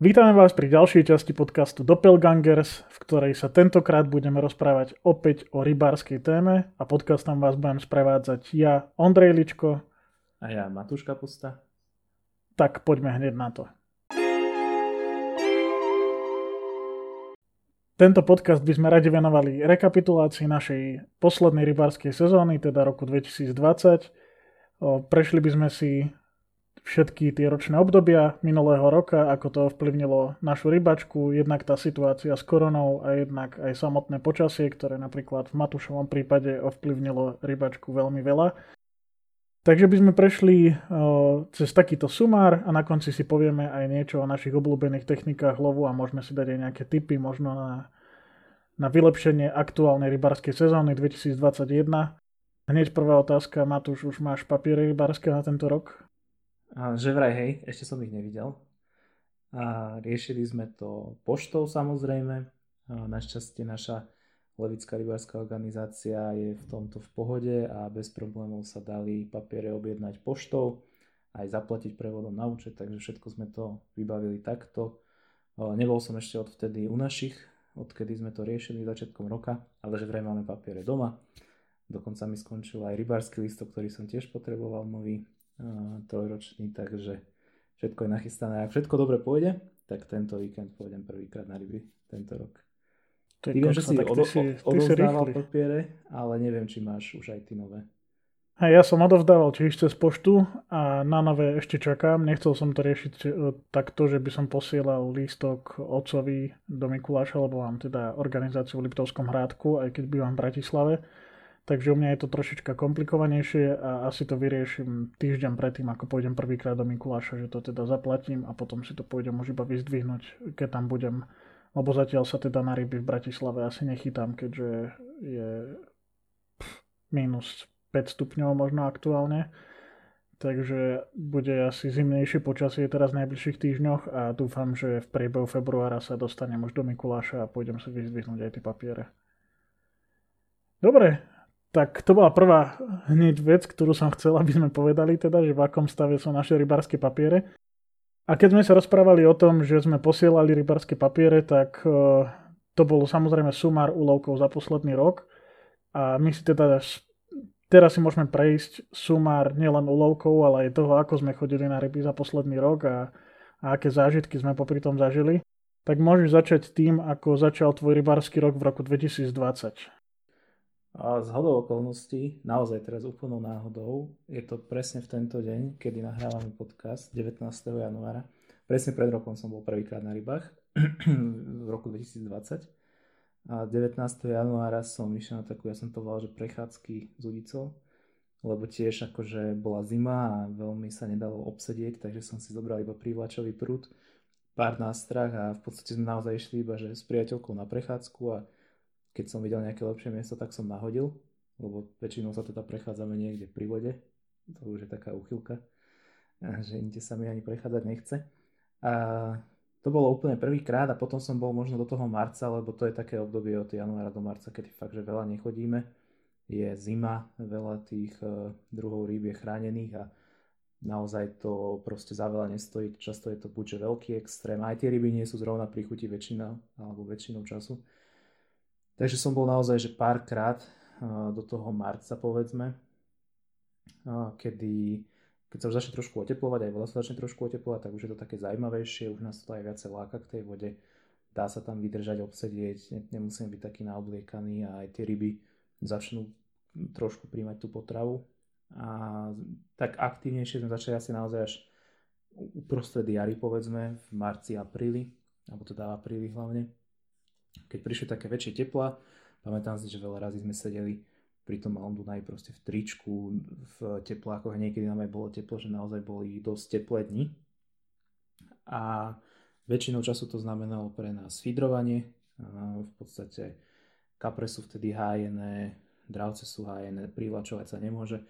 Vítame vás pri ďalšej časti podcastu Doppelgangers, v ktorej sa tentokrát budeme rozprávať opäť o rybárskej téme a podcastom vás budem sprevádzať ja, Ondrej Ličko. A ja, Matúš Kapusta. Tak poďme hneď na to. Tento podcast by sme radi venovali rekapitulácii našej poslednej rybárskej sezóny, teda roku 2020. Prešli by sme si všetky tie ročné obdobia minulého roka, ako to ovplyvnilo našu rybačku, jednak tá situácia s koronou a jednak aj samotné počasie, ktoré napríklad v Matušovom prípade ovplyvnilo rybačku veľmi veľa. Takže by sme prešli o, cez takýto sumár a na konci si povieme aj niečo o našich obľúbených technikách lovu a môžeme si dať aj nejaké tipy možno na, na vylepšenie aktuálnej rybárskej sezóny 2021. Hneď prvá otázka, Matúš, už máš papiere rybárske na tento rok? A že vraj hej, ešte som ich nevidel. A riešili sme to poštou samozrejme. A našťastie naša Levická rybárska organizácia je v tomto v pohode a bez problémov sa dali papiere objednať poštou, aj zaplatiť prevodom na účet, takže všetko sme to vybavili takto. Nebol som ešte odvtedy u našich, odkedy sme to riešili začiatkom roka, ale že vraj máme papiere doma. Dokonca mi skončil aj rybársky listok, ktorý som tiež potreboval nový, trojročný, takže všetko je nachystané. Ak všetko dobre pôjde, tak tento víkend pôjdem prvýkrát na ryby tento rok. Ty viem, že si, odo, si, odovzdával papiere, ale neviem, či máš už aj ty nové. A ja som odovzdával tiež cez poštu a na nové ešte čakám. Nechcel som to riešiť e, takto, že by som posielal lístok otcovi do Mikuláša, lebo mám teda organizáciu v Liptovskom hrádku, aj keď bývam v Bratislave. Takže u mňa je to trošička komplikovanejšie a asi to vyrieším týždeň predtým, ako pôjdem prvýkrát do Mikuláša, že to teda zaplatím a potom si to pôjdem už iba vyzdvihnúť, keď tam budem. Lebo zatiaľ sa teda na ryby v Bratislave asi nechytám, keďže je minus 5 stupňov možno aktuálne. Takže bude asi zimnejšie počasie teraz v najbližších týždňoch a dúfam, že v priebehu februára sa dostanem už do Mikuláša a pôjdem si vyzdvihnúť aj tie papiere. Dobre, tak to bola prvá hneď vec, ktorú som chcel, aby sme povedali teda, že v akom stave sú naše rybárske papiere. A keď sme sa rozprávali o tom, že sme posielali rybárske papiere, tak uh, to bolo samozrejme sumár úlovkov za posledný rok. A my si teda teraz si môžeme prejsť sumár nielen úlovkov, ale aj toho, ako sme chodili na ryby za posledný rok a, a aké zážitky sme popri tom zažili. Tak môžeš začať tým, ako začal tvoj rybársky rok v roku 2020. A z hodou okolností, naozaj teraz úplnou náhodou, je to presne v tento deň, kedy nahrávame podcast 19. januára. Presne pred rokom som bol prvýkrát na rybách v roku 2020. A 19. januára som išiel na takú, ja som to volal, že prechádzky s udicou, lebo tiež akože bola zima a veľmi sa nedalo obsedieť, takže som si zobral iba prívlačový prúd, pár nástrah a v podstate sme naozaj išli iba že s priateľkou na prechádzku a keď som videl nejaké lepšie miesto, tak som nahodil, lebo väčšinou sa teda prechádzame niekde pri vode, to už je taká uchylka, že inde sa mi ani prechádzať nechce. A to bolo úplne prvýkrát a potom som bol možno do toho marca, lebo to je také obdobie od januára do marca, kedy fakt, že veľa nechodíme. Je zima, veľa tých uh, druhov rýb je chránených a naozaj to proste za veľa nestojí. Často je to buď veľký extrém, aj tie ryby nie sú zrovna pri chuti väčšina, alebo väčšinou času. Takže som bol naozaj, že párkrát do toho marca povedzme, kedy keď sa už začne trošku oteplovať, aj voda sa začne trošku oteplovať, tak už je to také zaujímavejšie, už nás to aj viacej láka k tej vode, dá sa tam vydržať, obsedieť, nemusíme byť taký naobliekaný a aj tie ryby začnú trošku príjmať tú potravu. A tak aktívnejšie sme začali asi naozaj až uprostred jary, povedzme, v marci, apríli, alebo teda apríli hlavne keď prišli také väčšie tepla, pamätám si, že veľa razy sme sedeli pri tom malom Dunaji proste v tričku, v teplákoch, niekedy nám aj bolo teplo, že naozaj boli dosť teplé dni. A väčšinou času to znamenalo pre nás fidrovanie, v podstate kapre sú vtedy hájené, dravce sú hájené, privlačovať sa nemôže,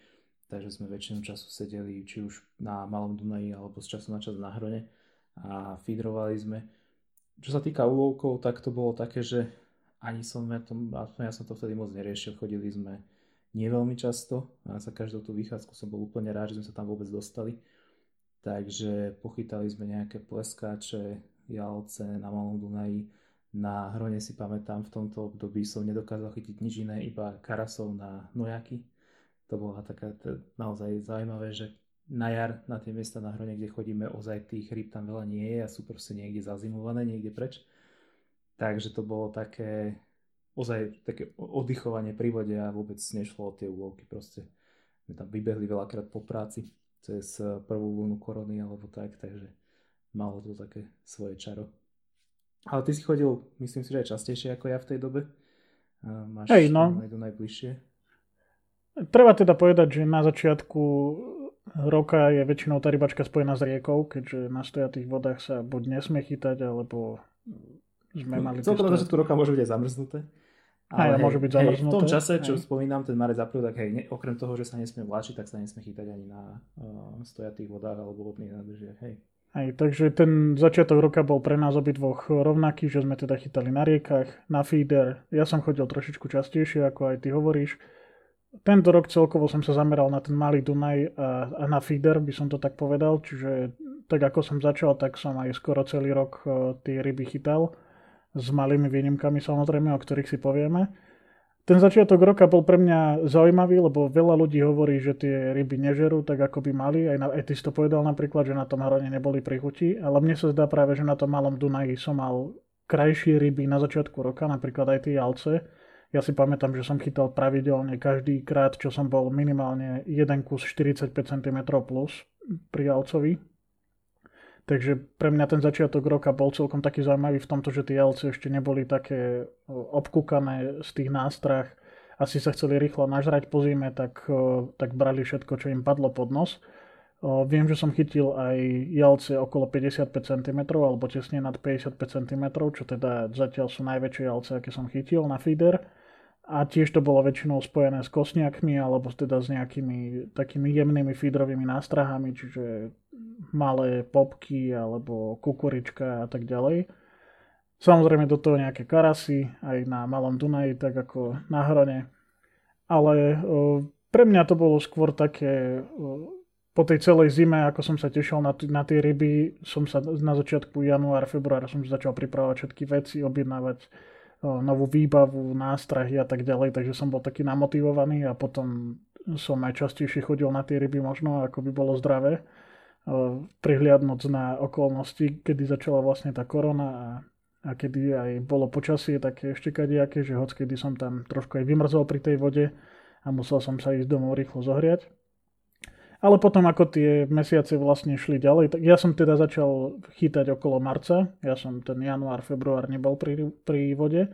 takže sme väčšinu času sedeli či už na Malom Dunaji alebo z času na čas na hrone a fidrovali sme čo sa týka úlovkov, tak to bolo také, že ani som ja, tom, ja som to vtedy moc neriešil, chodili sme nie veľmi často a za každou tú vychádzku som bol úplne rád, že sme sa tam vôbec dostali. Takže pochytali sme nejaké pleskáče, Jalce, na Malom Dunaji. Na Hrone si pamätám, v tomto období som nedokázal chytiť nič iné, iba karasov na nojaky. To bola taká naozaj zaujímavé, že na jar na tie miesta na Hrone, kde chodíme, ozaj tých rýb tam veľa nie je a sú proste niekde zazimované, niekde preč. Takže to bolo také, ozaj také oddychovanie pri vode a vôbec nešlo o tie úlovky. Proste my tam vybehli veľakrát po práci cez prvú vlnu korony alebo tak, takže malo to také svoje čaro. Ale ty si chodil, myslím si, že aj častejšie ako ja v tej dobe. Máš Hej, no. najbližšie. Treba teda povedať, že na začiatku roka je väčšinou tá rybačka spojená s riekou, keďže na stojatých vodách sa buď nesmie chytať, alebo sme no, mali... Celkom na začiatku roka môže byť aj zamrznuté. Ale hej, môže byť hej, v tom čase, čo hej. spomínam, ten marec apríl, tak hej, ne, okrem toho, že sa nesmie vláčiť, tak sa nesmie chytať ani na uh, stojatých vodách alebo vodných nádržiach. Hej. Hej, takže ten začiatok roka bol pre nás obidvoch rovnaký, že sme teda chytali na riekach, na feeder. Ja som chodil trošičku častejšie, ako aj ty hovoríš. Tento rok celkovo som sa zameral na ten malý Dunaj a, a na feeder, by som to tak povedal. Čiže tak ako som začal, tak som aj skoro celý rok uh, tie ryby chytal s malými výnimkami samozrejme, o ktorých si povieme. Ten začiatok roka bol pre mňa zaujímavý, lebo veľa ľudí hovorí, že tie ryby nežerú tak, ako by mali. Aj, na, aj ty si to povedal napríklad, že na tom hrone neboli pri chuti, ale mne sa zdá práve, že na tom malom Dunaji som mal krajšie ryby na začiatku roka, napríklad aj tie jalce. Ja si pamätám, že som chytal pravidelne každý krát, čo som bol minimálne jeden kus 45 cm plus pri jalcovi. Takže pre mňa ten začiatok roka bol celkom taký zaujímavý v tomto, že tie jelce ešte neboli také obkúkané z tých nástrah. Asi sa chceli rýchlo nažrať po zime, tak, tak brali všetko, čo im padlo pod nos. Viem, že som chytil aj jelce okolo 55 cm alebo tesne nad 55 cm, čo teda zatiaľ sú najväčšie jelce, aké som chytil na feeder a tiež to bolo väčšinou spojené s kosniakmi alebo teda s nejakými takými jemnými feederovými nástrahami, čiže malé popky alebo kukurička a tak ďalej. Samozrejme do toho nejaké karasy aj na Malom Dunaji, tak ako na Hrone. Ale o, pre mňa to bolo skôr také o, po tej celej zime, ako som sa tešil na, t- na tie ryby, som sa na začiatku januára, februára som začal pripravovať všetky veci, objednávať novú výbavu, nástrahy a tak ďalej, takže som bol taký namotivovaný a potom som aj častejšie chodil na tie ryby možno, ako by bolo zdravé, prihliadnúť na okolnosti, kedy začala vlastne tá korona a, a kedy aj bolo počasie také ešte kadejaké, že hoď kedy som tam trošku aj vymrzol pri tej vode a musel som sa ísť domov rýchlo zohriať. Ale potom, ako tie mesiace vlastne šli ďalej, tak ja som teda začal chytať okolo marca. Ja som ten január, február nebol pri, pri vode.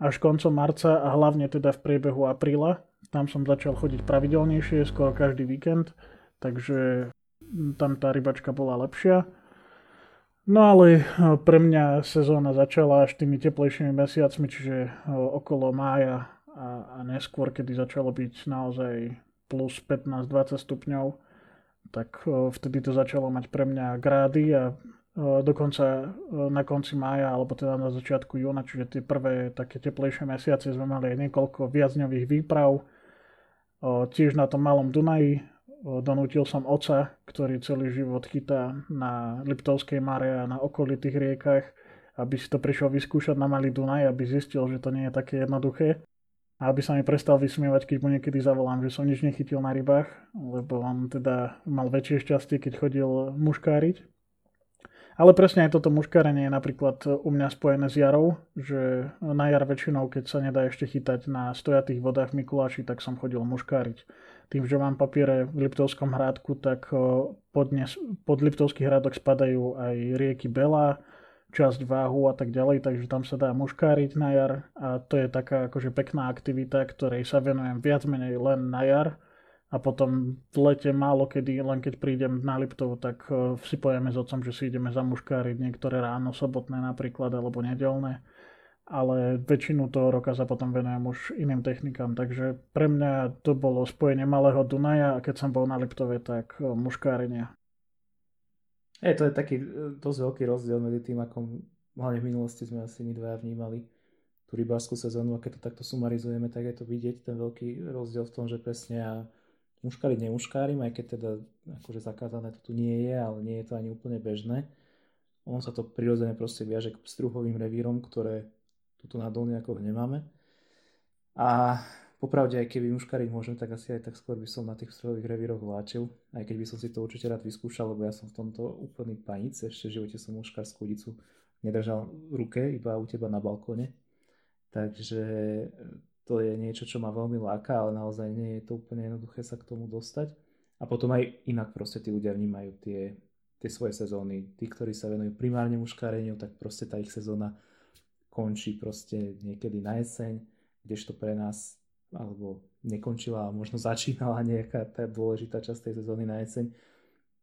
Až koncom marca a hlavne teda v priebehu apríla. Tam som začal chodiť pravidelnejšie, skoro každý víkend. Takže tam tá rybačka bola lepšia. No ale e, pre mňa sezóna začala až tými teplejšími mesiacmi, čiže e, okolo mája a, a neskôr, kedy začalo byť naozaj plus 15-20 stupňov, tak vtedy to začalo mať pre mňa grády a dokonca na konci mája alebo teda na začiatku júna, čiže tie prvé také teplejšie mesiace sme mali aj niekoľko viacňových výprav. Tiež na tom malom Dunaji donútil som oca, ktorý celý život chytá na Liptovskej mare a na okolitých riekach, aby si to prišiel vyskúšať na Malý Dunaj, aby zistil, že to nie je také jednoduché a aby sa mi prestal vysmievať, keď mu niekedy zavolám, že som nič nechytil na rybách, lebo on teda mal väčšie šťastie, keď chodil muškáriť. Ale presne aj toto muškárenie je napríklad u mňa spojené s jarou, že na jar väčšinou, keď sa nedá ešte chytať na stojatých vodách v Mikuláši, tak som chodil muškáriť. Tým, že mám papiere v Liptovskom hrádku, tak pod, ne, pod Liptovský hrádok spadajú aj rieky Bela, časť váhu a tak ďalej, takže tam sa dá muškáriť na jar a to je taká akože pekná aktivita, ktorej sa venujem viac menej len na jar a potom v lete málo kedy, len keď prídem na Liptov, tak e, si pojeme s otcom, že si ideme zamuškáriť niektoré ráno, sobotné napríklad, alebo nedelné ale väčšinu toho roka sa potom venujem už iným technikám, takže pre mňa to bolo spojenie Malého Dunaja a keď som bol na Liptove, tak e, muškárenia. Je, to je taký e, dosť veľký rozdiel medzi tým, ako hlavne v minulosti sme asi my dvaja vnímali tú rybárskú sezónu a keď to takto sumarizujeme, tak je to vidieť ten veľký rozdiel v tom, že presne ja muškáriť nemuškárim, aj keď teda akože zakázané to tu nie je, ale nie je to ani úplne bežné. On sa to prirodzene proste viaže k struhovým revírom, ktoré tuto na dolniakoch nemáme. A popravde, aj keby muškariť môžem, tak asi aj tak skôr by som na tých struhových revíroch vláčil. Aj keď by som si to určite rád vyskúšal, lebo ja som v tomto úplný panic. Ešte v živote som muškarskú udicu nedržal v ruke, iba u teba na balkóne. Takže to je niečo, čo ma veľmi láka, ale naozaj nie je to úplne jednoduché sa k tomu dostať. A potom aj inak proste tí ľudia vnímajú tie, tie svoje sezóny. Tí, ktorí sa venujú primárne muškáreniu, tak proste tá ich sezóna končí proste niekedy na jeseň, kdežto pre nás, alebo nekončila možno začínala nejaká tá dôležitá časť tej sezóny na jeseň.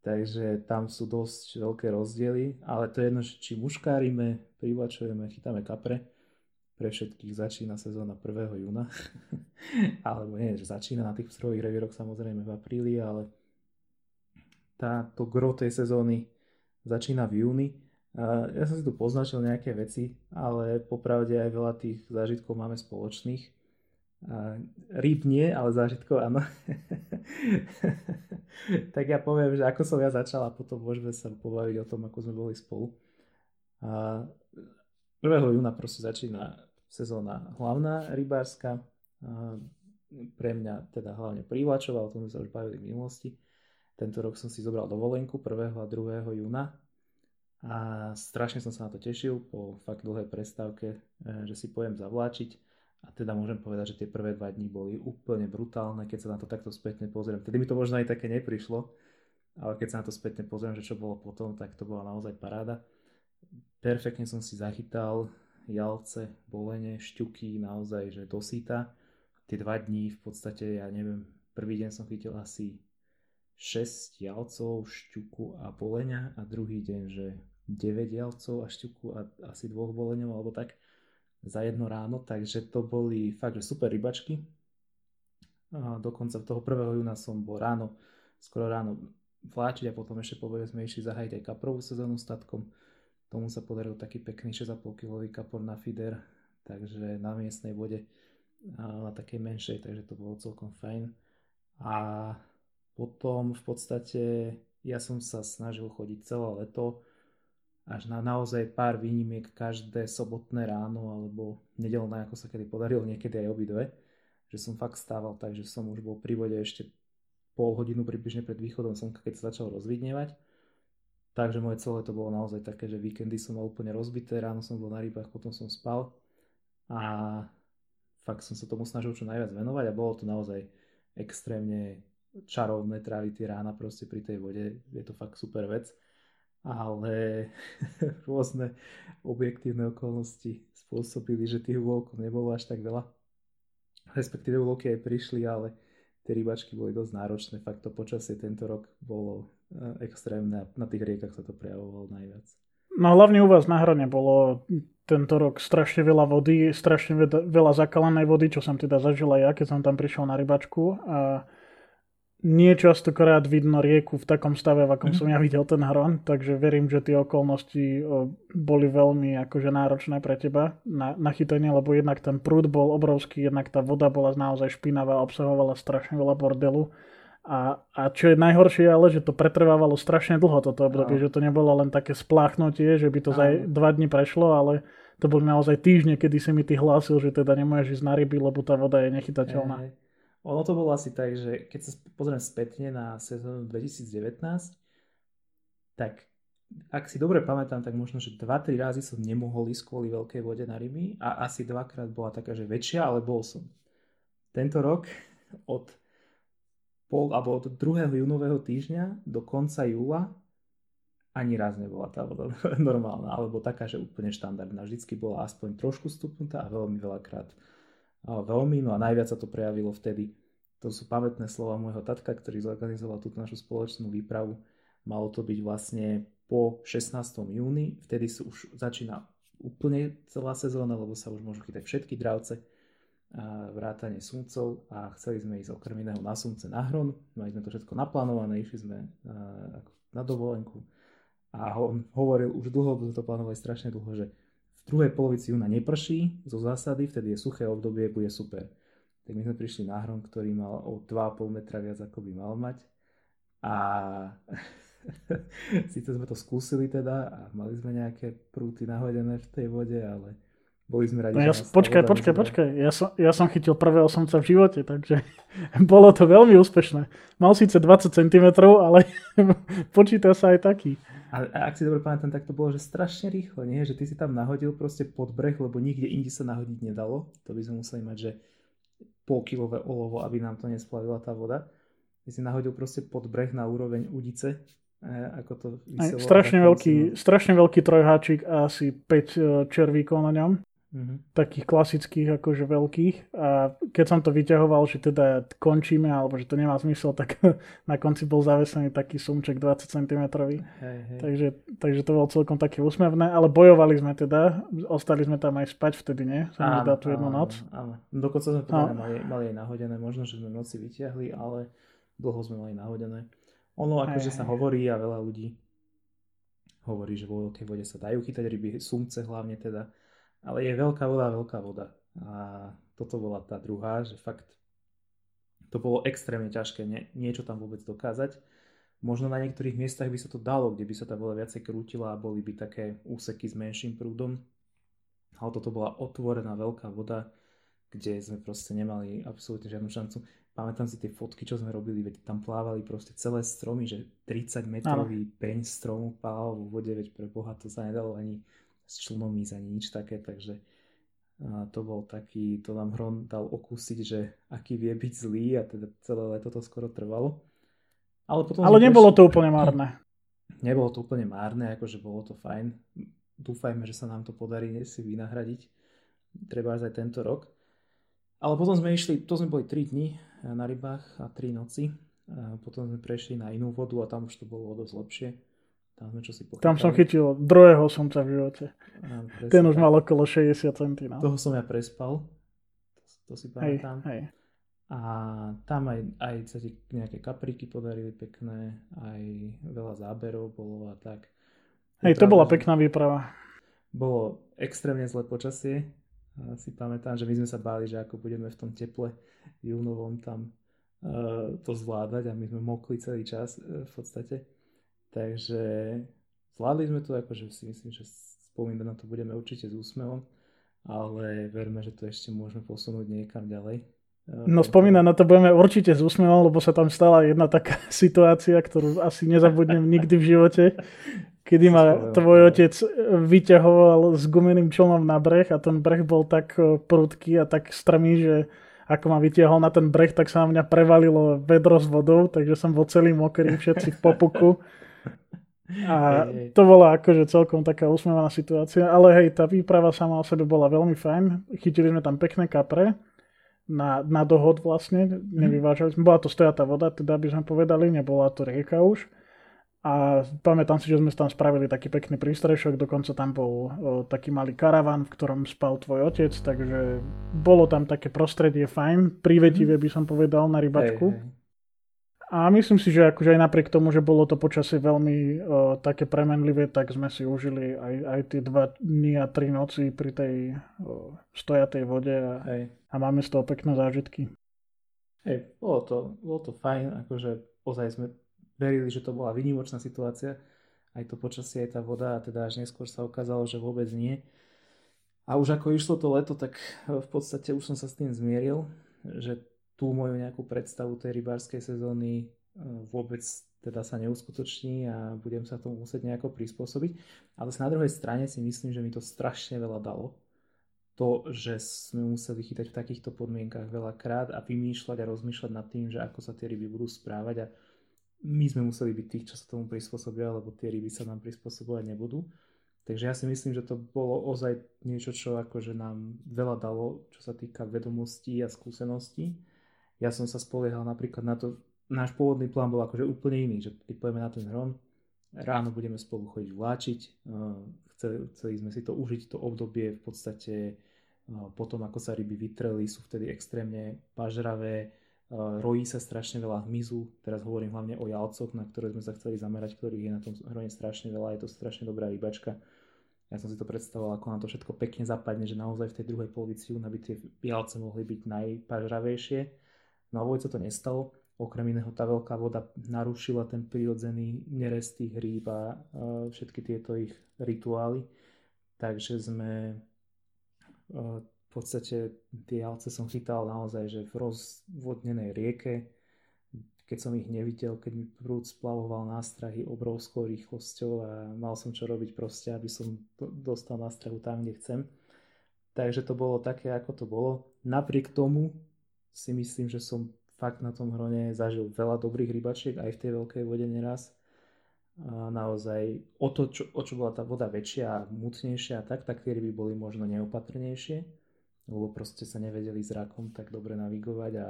Takže tam sú dosť veľké rozdiely, ale to je jedno, či muškárime, privačujeme, chytáme kapre. Pre všetkých začína sezóna 1. júna. Alebo nie, že začína na tých strojových revíroch samozrejme v apríli, ale táto gro tej sezóny začína v júni. Ja som si tu poznačil nejaké veci, ale popravde aj veľa tých zážitkov máme spoločných. Rýb nie, ale zážitkov áno. tak ja poviem, že ako som ja začal a potom môžeme sa pobaviť o tom, ako sme boli spolu. 1. júna proste začína sezóna hlavná rybárska. Pre mňa teda hlavne prívačová, o tom sme sa už bavili v minulosti. Tento rok som si zobral dovolenku 1. a 2. júna a strašne som sa na to tešil po fakt dlhej prestávke, e, že si pojem zavláčiť a teda môžem povedať, že tie prvé dva dní boli úplne brutálne, keď sa na to takto spätne pozriem. Tedy mi to možno aj také neprišlo, ale keď sa na to spätne pozriem, že čo bolo potom, tak to bola naozaj paráda. Perfektne som si zachytal jalce, bolene, šťuky, naozaj, že dosýta. Tie dva dní v podstate, ja neviem, prvý deň som chytil asi 6 jalcov, šťuku a bolenia a druhý deň, že 9 jalcov a šťuku a asi dvoch boleňov alebo tak za jedno ráno, takže to boli fakt, že super rybačky. A dokonca toho 1. júna som bol ráno, skoro ráno vláčiť a potom ešte povede sme išli zahájiť aj kaprovú sezónu statkom. Tomu sa podaril taký pekný 6,5 kg kapor na feeder, takže na miestnej vode na takej menšej, takže to bolo celkom fajn. A potom v podstate ja som sa snažil chodiť celé leto, až na naozaj pár výnimiek každé sobotné ráno alebo nedelné, ako sa kedy podarilo, niekedy aj obidve, že som fakt stával tak, že som už bol pri vode ešte pol hodinu približne pred východom slnka, keď sa začal rozvidnievať. Takže moje celé to bolo naozaj také, že víkendy som mal úplne rozbité, ráno som bol na rybách, potom som spal a fakt som sa tomu snažil čo najviac venovať a bolo to naozaj extrémne čarovné tráviť tie rána proste pri tej vode, je to fakt super vec, ale rôzne objektívne okolnosti spôsobili, že tých úlovkov nebolo až tak veľa. Respektíve úlovky aj prišli, ale tie rybačky boli dosť náročné, fakt to počasie tento rok bolo eh, extrémne a na tých riekach sa to prejavovalo najviac. No hlavne u vás na hrane bolo tento rok strašne veľa vody, strašne veľa zakalanej vody, čo som teda zažil aj ja, keď som tam prišiel na rybačku a nie častokrát vidno rieku v takom stave, v akom mm. som ja videl ten hron, takže verím, že tie okolnosti boli veľmi akože náročné pre teba na, na chytanie, lebo jednak ten prúd bol obrovský, jednak tá voda bola naozaj špinavá, obsahovala strašne veľa bordelu. A, a čo je najhoršie ale, že to pretrvávalo strašne dlho toto obdobie, že to nebolo len také spláchnutie, že by to za dva dni prešlo, ale to boli naozaj týždne, kedy si mi ty hlásil, že teda nemôžeš ísť na ryby, lebo tá voda je nechytateľná. Hey, hey. Ono to bolo asi tak, že keď sa pozriem spätne na sezónu 2019, tak ak si dobre pamätám, tak možno, že 2-3 razy som nemohol ísť kvôli veľkej vode na ryby a asi dvakrát bola taká, že väčšia, ale bol som. Tento rok od pol, alebo od 2. júnového týždňa do konca júla ani raz nebola tá voda normálna, alebo taká, že úplne štandardná. Vždycky bola aspoň trošku stupnutá a veľmi veľakrát veľmi, no a najviac sa to prejavilo vtedy. To sú pamätné slova môjho tatka, ktorý zorganizoval túto našu spoločnú výpravu. Malo to byť vlastne po 16. júni, vtedy sa už začína úplne celá sezóna, lebo sa už môžu chytať všetky dravce, vrátanie sumcov a chceli sme ísť okrem iného na sumce na hron. Mali sme to všetko naplánované, išli sme na dovolenku a on hovoril už dlho, to plánovali strašne dlho, že druhej polovici júna neprší zo zásady, vtedy je suché obdobie, bude super. Tak my sme prišli na hrom, ktorý mal o 2,5 metra viac ako by mal mať. A Sice sme to skúsili teda a mali sme nejaké prúty nahodené v tej vode, ale boli sme radi, no ja, Počkaj, počkaj, počkaj. Ja som, ja som chytil prvého samca v živote, takže bolo to veľmi úspešné. Mal síce 20 cm, ale počíta sa aj taký. A, a ak si dobre pamätám, tak to bolo, že strašne rýchlo, nie? Že ty si tam nahodil proste pod breh, lebo nikde inde sa nahodiť nedalo. To by sme museli mať, že polkilové olovo, aby nám to nesplavila tá voda. Ty si nahodil proste pod breh na úroveň udice, e, ako to vyselo. strašne, veľký, strašne veľký trojháčik a asi 5 e, červíkov na ňom mm-hmm. takých klasických, akože veľkých. A keď som to vyťahoval, že teda končíme, alebo že to nemá zmysel, tak na konci bol zavesený taký sumček 20 cm. Hej, hej. Takže, takže to bolo celkom také úsmevné, ale bojovali sme teda, ostali sme tam aj spať vtedy, nie? Sa mi zdá tú jednu noc. Áno, dokonca sme to mali, mali aj nahodené, možno, že sme noci vyťahli, ale dlho sme mali nahodené. Ono akože sa hovorí a veľa ľudí hovorí, že vo veľkej vode sa dajú chytať ryby, sumce hlavne teda, ale je veľká voda, veľká voda. A toto bola tá druhá, že fakt to bolo extrémne ťažké nie, niečo tam vôbec dokázať. Možno na niektorých miestach by sa to dalo, kde by sa tá voda viacej krútila a boli by také úseky s menším prúdom. Ale toto bola otvorená veľká voda, kde sme proste nemali absolútne žiadnu šancu. Pamätám si tie fotky, čo sme robili, veď tam plávali proste celé stromy, že 30 metrový peň stromu plával vo vode, veď pre Boha to sa nedalo ani s člnom ísť ani nič také, takže a to bol taký, to nám Hron dal okúsiť, že aký vie byť zlý a teda celé leto to skoro trvalo. Ale, potom Ale nebolo prešli... to úplne márne. Nebolo to úplne márne, akože bolo to fajn. Dúfajme, že sa nám to podarí si vynahradiť. Treba aj tento rok. Ale potom sme išli, to sme boli 3 dni na rybách a 3 noci. A potom sme prešli na inú vodu a tam už to bolo dosť lepšie. Tam sme čo si pochytali. Tam som chytil druhého somca v živote. Áno, Ten už mal okolo 60 cm. No. Toho som ja prespal. To, to si pamätám. Hej, hej. A tam aj, aj sa ti nejaké kapriky podarili pekné, aj veľa záberov bolo a tak. Hej, to bola pekná výprava. Bolo extrémne zlé počasie. A si pamätám, že my sme sa báli, že ako budeme v tom teple júnovom tam uh, to zvládať a my sme mokli celý čas uh, v podstate. Takže zvládli sme to, akože si myslím, že spomínať na to budeme určite s úsmevom, ale verme, že to ešte môžeme posunúť niekam ďalej. No spomínať na to budeme určite s úsmevom, lebo sa tam stala jedna taká situácia, ktorú asi nezabudnem nikdy v živote, kedy ma tvoj otec vyťahoval s gumeným člnom na breh a ten breh bol tak eh, prudký a tak strmý, že ako ma vytiahol na ten breh, tak sa na mňa prevalilo vedro s vodou, takže som bol celý mokrý, všetci v popuku. A to bola akože celkom taká usmievaná situácia, ale hej, tá výprava sama o sebe bola veľmi fajn. Chytili sme tam pekné kapre na, na dohod vlastne, mhm. nevyvážali sme. Bola to stojatá voda, teda by sme povedali, nebola to rieka už. A pamätám si, že sme tam spravili taký pekný prístrešok, dokonca tam bol o, taký malý karavan, v ktorom spal tvoj otec, takže bolo tam také prostredie fajn, prívetivé mhm. by som povedal na rybačku. Hej, hej. A myslím si, že akože aj napriek tomu, že bolo to počasie veľmi uh, také premenlivé, tak sme si užili aj, aj tie dva dny a tri noci pri tej uh, stojatej vode a, Hej. a máme z toho pekné zážitky. Hej, bolo to, bolo to fajn, akože ozaj sme verili, že to bola výnimočná situácia, aj to počasie, aj tá voda a teda až neskôr sa ukázalo, že vôbec nie. A už ako išlo to leto, tak v podstate už som sa s tým zmieril, že tú moju nejakú predstavu tej rybárskej sezóny e, vôbec teda sa neuskutoční a budem sa tomu musieť nejako prispôsobiť. Ale na druhej strane si myslím, že mi to strašne veľa dalo. To, že sme museli chytať v takýchto podmienkach veľakrát a vymýšľať a rozmýšľať nad tým, že ako sa tie ryby budú správať a my sme museli byť tých, čo sa tomu prispôsobia, lebo tie ryby sa nám prispôsobovať nebudú. Takže ja si myslím, že to bolo ozaj niečo, čo akože nám veľa dalo, čo sa týka vedomostí a skúseností ja som sa spoliehal napríklad na to, náš pôvodný plán bol akože úplne iný, že keď pojeme na ten hron, ráno budeme spolu chodiť vláčiť, eh, chceli, chceli sme si to užiť, to obdobie v podstate eh, potom, ako sa ryby vytreli, sú vtedy extrémne pažravé, eh, rojí sa strašne veľa hmyzu, teraz hovorím hlavne o jalcoch, na ktoré sme sa chceli zamerať, ktorých je na tom hrone strašne veľa, je to strašne dobrá rybačka. Ja som si to predstavoval, ako nám to všetko pekne zapadne, že naozaj v tej druhej polovici júna by tie jalce mohli byť najpažravejšie No a sa to nestalo. Okrem iného tá veľká voda narušila ten prírodzený nerest tých rýb a všetky tieto ich rituály. Takže sme v podstate tie jalce som chytal naozaj, že v rozvodnenej rieke, keď som ich nevidel, keď mi prúd splavoval nástrahy obrovskou rýchlosťou a mal som čo robiť proste, aby som dostal nástrahu tam, kde chcem. Takže to bolo také, ako to bolo. Napriek tomu si myslím, že som fakt na tom hrone zažil veľa dobrých rybačiek aj v tej veľkej vode neraz. A naozaj o to, čo, o čo bola tá voda väčšia a mutnejšia a tak, tak tie ryby boli možno neopatrnejšie, lebo proste sa nevedeli zrakom tak dobre navigovať a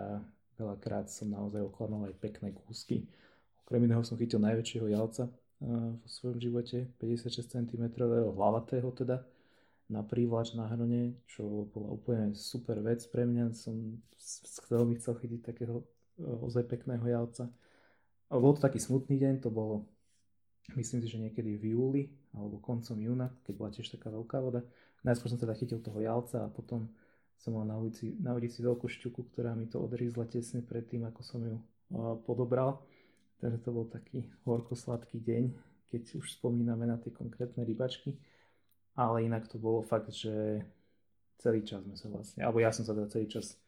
veľakrát som naozaj okladal aj pekné kúsky. Okrem iného som chytil najväčšieho jalca vo svojom živote, 56 cm hlavatého teda, na prívlač na hrone, čo bola úplne super vec pre mňa. Som veľmi chcel chytiť takého e, ozaj pekného javca. Ale bol to taký smutný deň, to bolo myslím si, že niekedy v júli alebo koncom júna, keď bola tiež taká veľká voda. Najskôr som teda chytil toho jalca a potom som mal na ulici, na ulici veľkú šťuku, ktorá mi to odrízla tesne pred tým, ako som ju uh, podobral. Takže to bol taký horko-sladký deň, keď už spomíname na tie konkrétne rybačky ale inak to bolo fakt, že celý čas sme sa vlastne, alebo ja som sa teda celý čas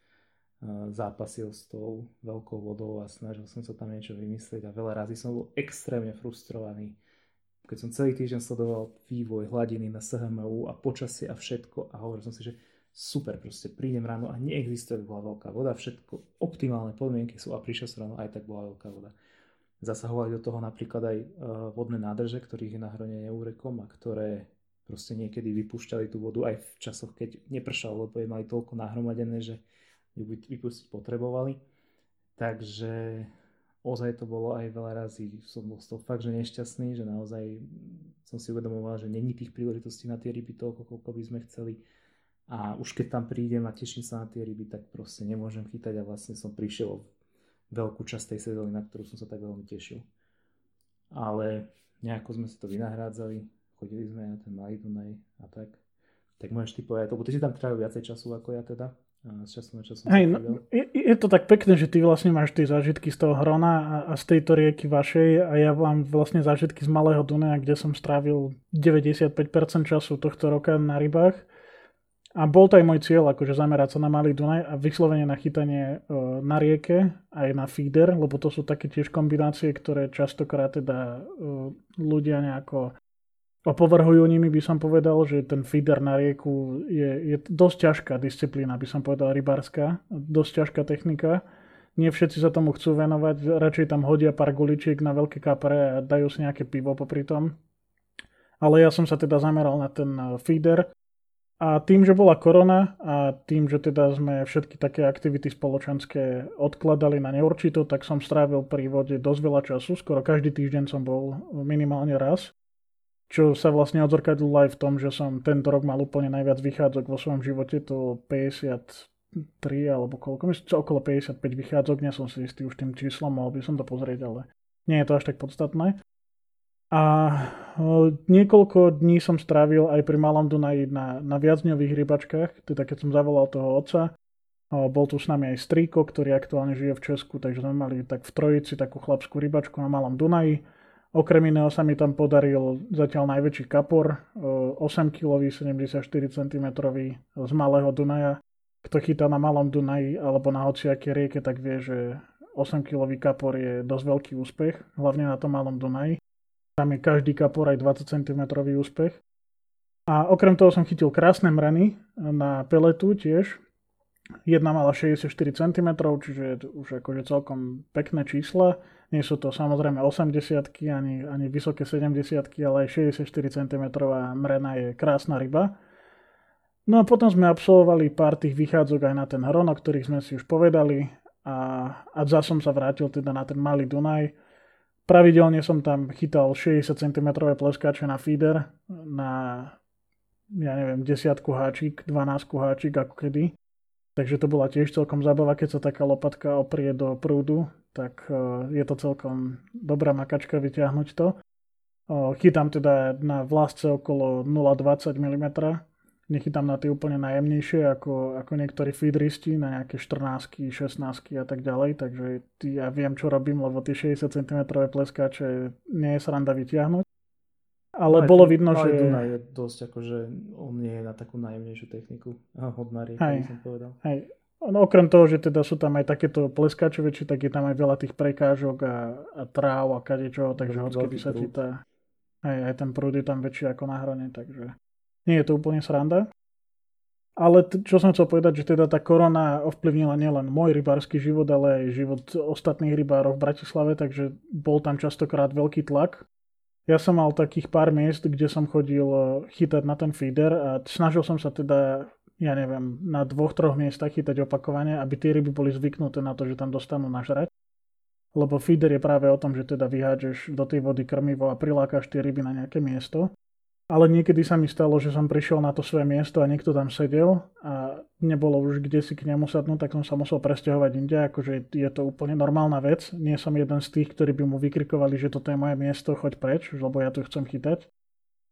uh, zápasil s tou veľkou vodou a snažil som sa tam niečo vymyslieť a veľa razy som bol extrémne frustrovaný. Keď som celý týždeň sledoval vývoj hladiny na SHMU a počasie a všetko a hovoril som si, že super, proste prídem ráno a neexistuje, bola veľká voda, všetko, optimálne podmienky sú a prišiel som ráno, aj tak bola veľká voda. Zasahovali do toho napríklad aj uh, vodné nádrže, ktorých je na hrone neúrekom a ktoré proste niekedy vypúšťali tú vodu aj v časoch, keď nepršalo, lebo je mali toľko nahromadené, že ju vypustiť potrebovali. Takže ozaj to bolo aj veľa razy, som bol z toho fakt, že nešťastný, že naozaj som si uvedomoval, že není tých príležitostí na tie ryby toľko, koľko by sme chceli. A už keď tam prídem a teším sa na tie ryby, tak proste nemôžem chytať a vlastne som prišiel o veľkú časť tej sezóny, na ktorú som sa tak veľmi tešil. Ale nejako sme si to vynahrádzali, chodili sme na ten malý Dunaj a tak. Tak môžeš ty povedať, lebo ty si tam trávil viacej času ako ja teda. Z času na čas Hej, no, je, je, to tak pekné, že ty vlastne máš tie zážitky z toho Hrona a, a z tejto rieky vašej a ja mám vlastne zážitky z Malého Dunaja, kde som strávil 95% času tohto roka na rybách. A bol to aj môj cieľ, akože zamerať sa na Malý Dunaj a vyslovene na chytanie e, na rieke, aj na feeder, lebo to sú také tiež kombinácie, ktoré častokrát teda e, ľudia nejako opovrhujú nimi by som povedal, že ten feeder na rieku je, je dosť ťažká disciplína, by som povedal rybárska, dosť ťažká technika. Nie všetci sa tomu chcú venovať, radšej tam hodia pár guličiek na veľké kapre a dajú si nejaké pivo popri tom. Ale ja som sa teda zameral na ten eh, feeder. A tým, že bola korona a tým, že teda sme všetky také aktivity spoločenské odkladali na neurčito, tak som strávil pri vode dosť veľa času, skoro každý týždeň som bol minimálne raz čo sa vlastne odzrkadlilo aj v tom, že som tento rok mal úplne najviac vychádzok vo svojom živote, to 53 alebo koľko, myslím, okolo 55 vychádzok, nie som si istý už tým číslom, mohol by som to pozrieť, ale nie je to až tak podstatné. A niekoľko dní som strávil aj pri Malom Dunaji na, na viacdňových rybačkách, teda keď som zavolal toho otca, bol tu s nami aj strýko, ktorý aktuálne žije v Česku, takže sme mali tak v trojici takú chlapskú rybačku na Malom Dunaji Okrem iného sa mi tam podaril zatiaľ najväčší kapor, 8 kg, 74 cm z malého Dunaja. Kto chytá na malom Dunaji alebo na hociaké rieke, tak vie, že 8 kg kapor je dosť veľký úspech, hlavne na tom malom Dunaji. Tam je každý kapor aj 20 cm úspech. A okrem toho som chytil krásne mreny na peletu tiež. Jedna mala 64 cm, čiže už akože celkom pekné čísla. Nie sú to samozrejme 80 ani, ani vysoké 70 ale aj 64 cm mrena je krásna ryba. No a potom sme absolvovali pár tých vychádzok aj na ten hron, o ktorých sme si už povedali a, a zase som sa vrátil teda na ten malý Dunaj. Pravidelne som tam chytal 60 cm pleskáče na feeder, na ja neviem, desiatku háčik, 12 háčik ako kedy. Takže to bola tiež celkom zábava, keď sa taká lopatka oprie do prúdu, tak e, je to celkom dobrá makačka vyťahnuť to. Chytám teda na vlásce okolo 0,20 mm nechytám na tie úplne najjemnejšie, ako, ako niektorí feedristi na nejaké 14 16 a tak ďalej, takže ja viem, čo robím, lebo tie 60 cm pleskáče nie je sranda vyťahnuť. Ale no bolo tu, vidno, že... Dunaj je dosť akože on nie je na takú najjemnejšiu techniku. Hodná rieka, som povedal. Hej. No, okrem toho, že teda sú tam aj takéto pleskače väčšie, tak je tam aj veľa tých prekážok a, a tráv a kadečoho, takže hoď keby sa ti tá... Aj, aj ten prúd je tam väčší ako na hrane, takže nie je to úplne sranda. Ale t- čo som chcel povedať, že teda tá korona ovplyvnila nielen môj rybársky život, ale aj život ostatných rybárov v Bratislave, takže bol tam častokrát veľký tlak. Ja som mal takých pár miest, kde som chodil eh, chytať na ten feeder a snažil som sa teda, ja neviem, na dvoch, troch miestach chytať opakovane, aby tie ryby boli zvyknuté na to, že tam dostanú nažrať. Lebo feeder je práve o tom, že teda vyhádžeš do tej vody krmivo a prilákaš tie ryby na nejaké miesto. Ale niekedy sa mi stalo, že som prišiel na to svoje miesto a niekto tam sedel a nebolo už kde si k nemu sadnúť, tak som sa musel presťahovať inde. Akože je to úplne normálna vec. Nie som jeden z tých, ktorí by mu vykrikovali, že toto je moje miesto, choď preč, lebo ja tu chcem chytať.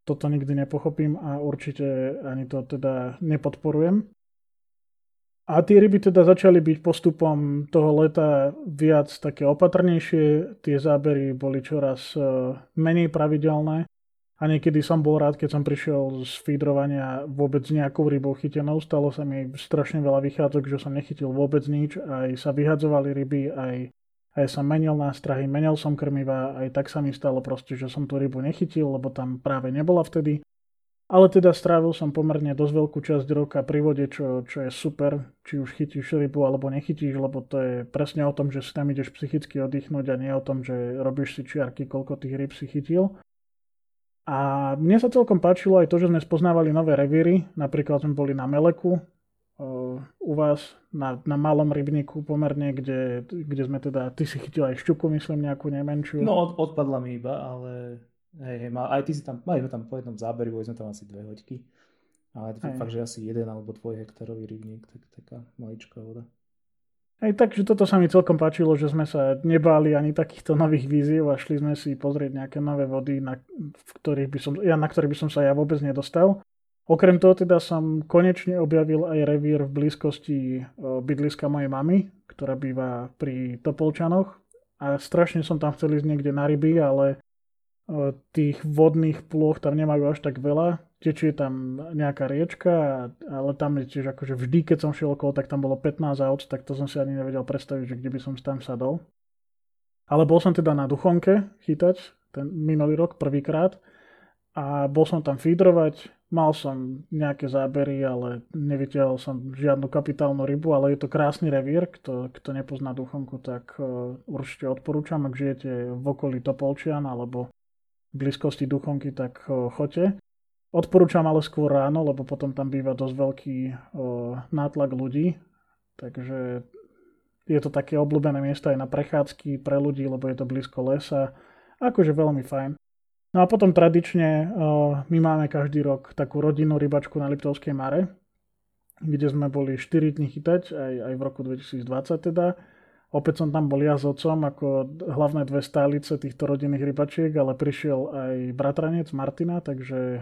Toto nikdy nepochopím a určite ani to teda nepodporujem. A tie ryby teda začali byť postupom toho leta viac také opatrnejšie, tie zábery boli čoraz eh, menej pravidelné a niekedy som bol rád, keď som prišiel z feedrovania vôbec nejakou rybou chytenou. Stalo sa mi strašne veľa vychádzok, že som nechytil vôbec nič. Aj sa vyhadzovali ryby, aj, aj som menil nástrahy, menil som krmiva. Aj tak sa mi stalo proste, že som tú rybu nechytil, lebo tam práve nebola vtedy. Ale teda strávil som pomerne dosť veľkú časť roka pri vode, čo, čo je super, či už chytíš rybu alebo nechytíš, lebo to je presne o tom, že si tam ideš psychicky oddychnúť a nie o tom, že robíš si čiarky, koľko tých ryb si chytil. A mne sa celkom páčilo aj to, že sme spoznávali nové revíry. Napríklad sme boli na Meleku, u vás na, na malom rybníku pomerne, kde, kde sme teda, ty si chytil aj šťuku, myslím, nejakú nemenšiu. No od, odpadla mi iba, ale hej, hej, mal, aj ty si tam, mali sme tam po jednom záberi, boli sme tam asi dve hoďky. Ale hej. fakt, že asi jeden alebo dvoj hektarový rybník, tak taká maličká voda. Aj takže toto sa mi celkom páčilo, že sme sa nebáli ani takýchto nových víziev a šli sme si pozrieť nejaké nové vody, na, v ktorých by som, ja, na ktorých by som sa ja vôbec nedostal. Okrem toho teda som konečne objavil aj revír v blízkosti bydliska mojej mamy, ktorá býva pri Topolčanoch. A strašne som tam chcel ísť niekde na ryby, ale tých vodných plôch tam nemajú až tak veľa tečie tam nejaká riečka, ale tam je tiež akože vždy, keď som šiel okolo, tak tam bolo 15 aut, tak to som si ani nevedel predstaviť, že kde by som tam sadol. Ale bol som teda na Duchonke chytať ten minulý rok prvýkrát a bol som tam feedrovať, mal som nejaké zábery, ale nevytiahol som žiadnu kapitálnu rybu, ale je to krásny revír, kto, kto nepozná Duchonku, tak uh, určite odporúčam, ak žijete v okolí Topolčian alebo v blízkosti Duchonky, tak uh, choďte. Odporúčam ale skôr ráno, lebo potom tam býva dosť veľký o, nátlak ľudí. Takže je to také obľúbené miesto aj na prechádzky pre ľudí, lebo je to blízko lesa. Akože veľmi fajn. No a potom tradične o, my máme každý rok takú rodinnú rybačku na Liptovskej Mare, kde sme boli 4 dní chytať, aj, aj v roku 2020 teda. Opäť som tam bol ja s otcom ako hlavné dve stálice týchto rodinných rybačiek, ale prišiel aj bratranec Martina, takže e,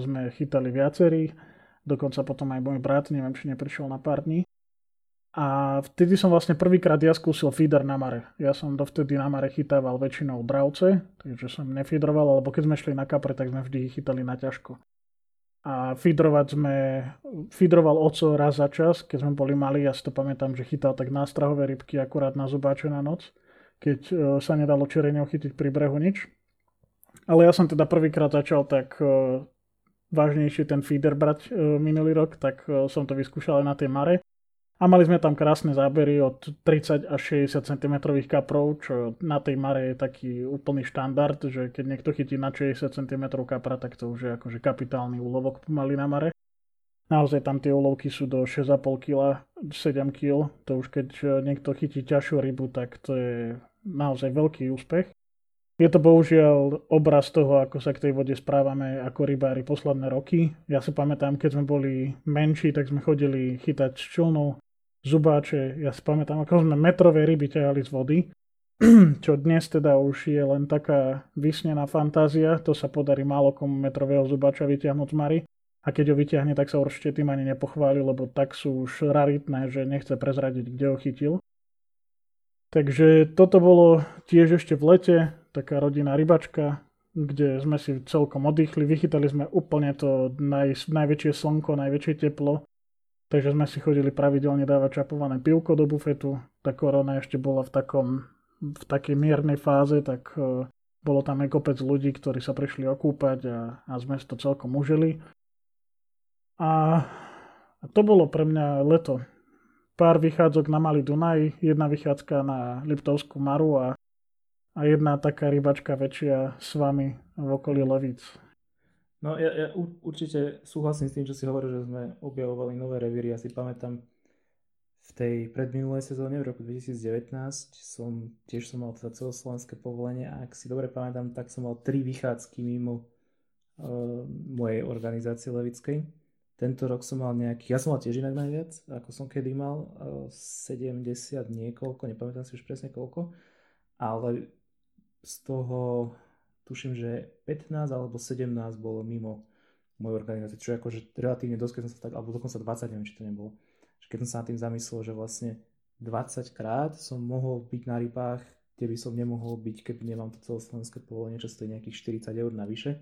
sme chytali viacerí. Dokonca potom aj môj brat, neviem, či neprišiel na pár dní. A vtedy som vlastne prvýkrát ja skúsil feeder na mare. Ja som dovtedy na mare chytával väčšinou dravce, takže som nefeedroval, alebo keď sme šli na kapre, tak sme vždy chytali na ťažko a feedrovať sme, feedroval oco raz za čas, keď sme boli mali, ja si to pamätám, že chytal tak nástrahové rybky akurát na zubáče na noc, keď e, sa nedalo čereňou chytiť pri brehu nič. Ale ja som teda prvýkrát začal tak uh, vážnejšie ten feeder brať uh, minulý rok, tak som to vyskúšal aj na tej mare. A mali sme tam krásne zábery od 30 až 60 cm kaprov, čo na tej mare je taký úplný štandard, že keď niekto chytí na 60 cm kapra, tak to už je akože kapitálny úlovok pomaly na mare. Naozaj tam tie úlovky sú do 6,5 kg, 7 kg. To už keď niekto chytí ťažšiu rybu, tak to je naozaj veľký úspech. Je to bohužiaľ obraz toho, ako sa k tej vode správame ako rybári posledné roky. Ja si pamätám, keď sme boli menší, tak sme chodili chytať s čulnou zubáče. Ja si pamätám, ako sme metrové ryby ťahali z vody, čo dnes teda už je len taká vysnená fantázia. To sa podarí málo komu metrového zubáča vyťahnuť z mary. a keď ho vyťahne, tak sa určite tým ani nepochváli, lebo tak sú už raritné, že nechce prezradiť, kde ho chytil. Takže toto bolo tiež ešte v lete, taká rodinná rybačka, kde sme si celkom oddychli, vychytali sme úplne to naj, najväčšie slnko, najväčšie teplo, takže sme si chodili pravidelne dávať čapované pivko do bufetu. Tá korona ešte bola v, takom, v takej miernej fáze, tak uh, bolo tam aj kopec ľudí, ktorí sa prišli okúpať a, a sme si to celkom užili. A to bolo pre mňa leto. Pár vychádzok na Malý Dunaj, jedna vychádzka na Liptovskú Maru a a jedna taká rybačka väčšia s vami v okolí Levíc. No ja, ja určite súhlasím s tým, čo si hovoril, že sme objavovali nové revíry. Ja si pamätám v tej predminulej sezóne v roku 2019 som tiež som mal teda celoslovenské povolenie a ak si dobre pamätám, tak som mal tri vychádzky mimo uh, mojej organizácie levickej. Tento rok som mal nejaký, ja som mal tiež inak najviac, ako som kedy mal, uh, 70 niekoľko, nepamätám si už presne koľko, ale z toho tuším, že 15 alebo 17 bolo mimo mojej organizácie, čo je akože relatívne dosť, keď som sa tak, alebo dokonca 20, neviem, či to nebolo. Keď som sa nad tým zamyslel, že vlastne 20 krát som mohol byť na rybách, kde by som nemohol byť, keby nemám to celoslovenské povolenie, čo stojí nejakých 40 eur navyše.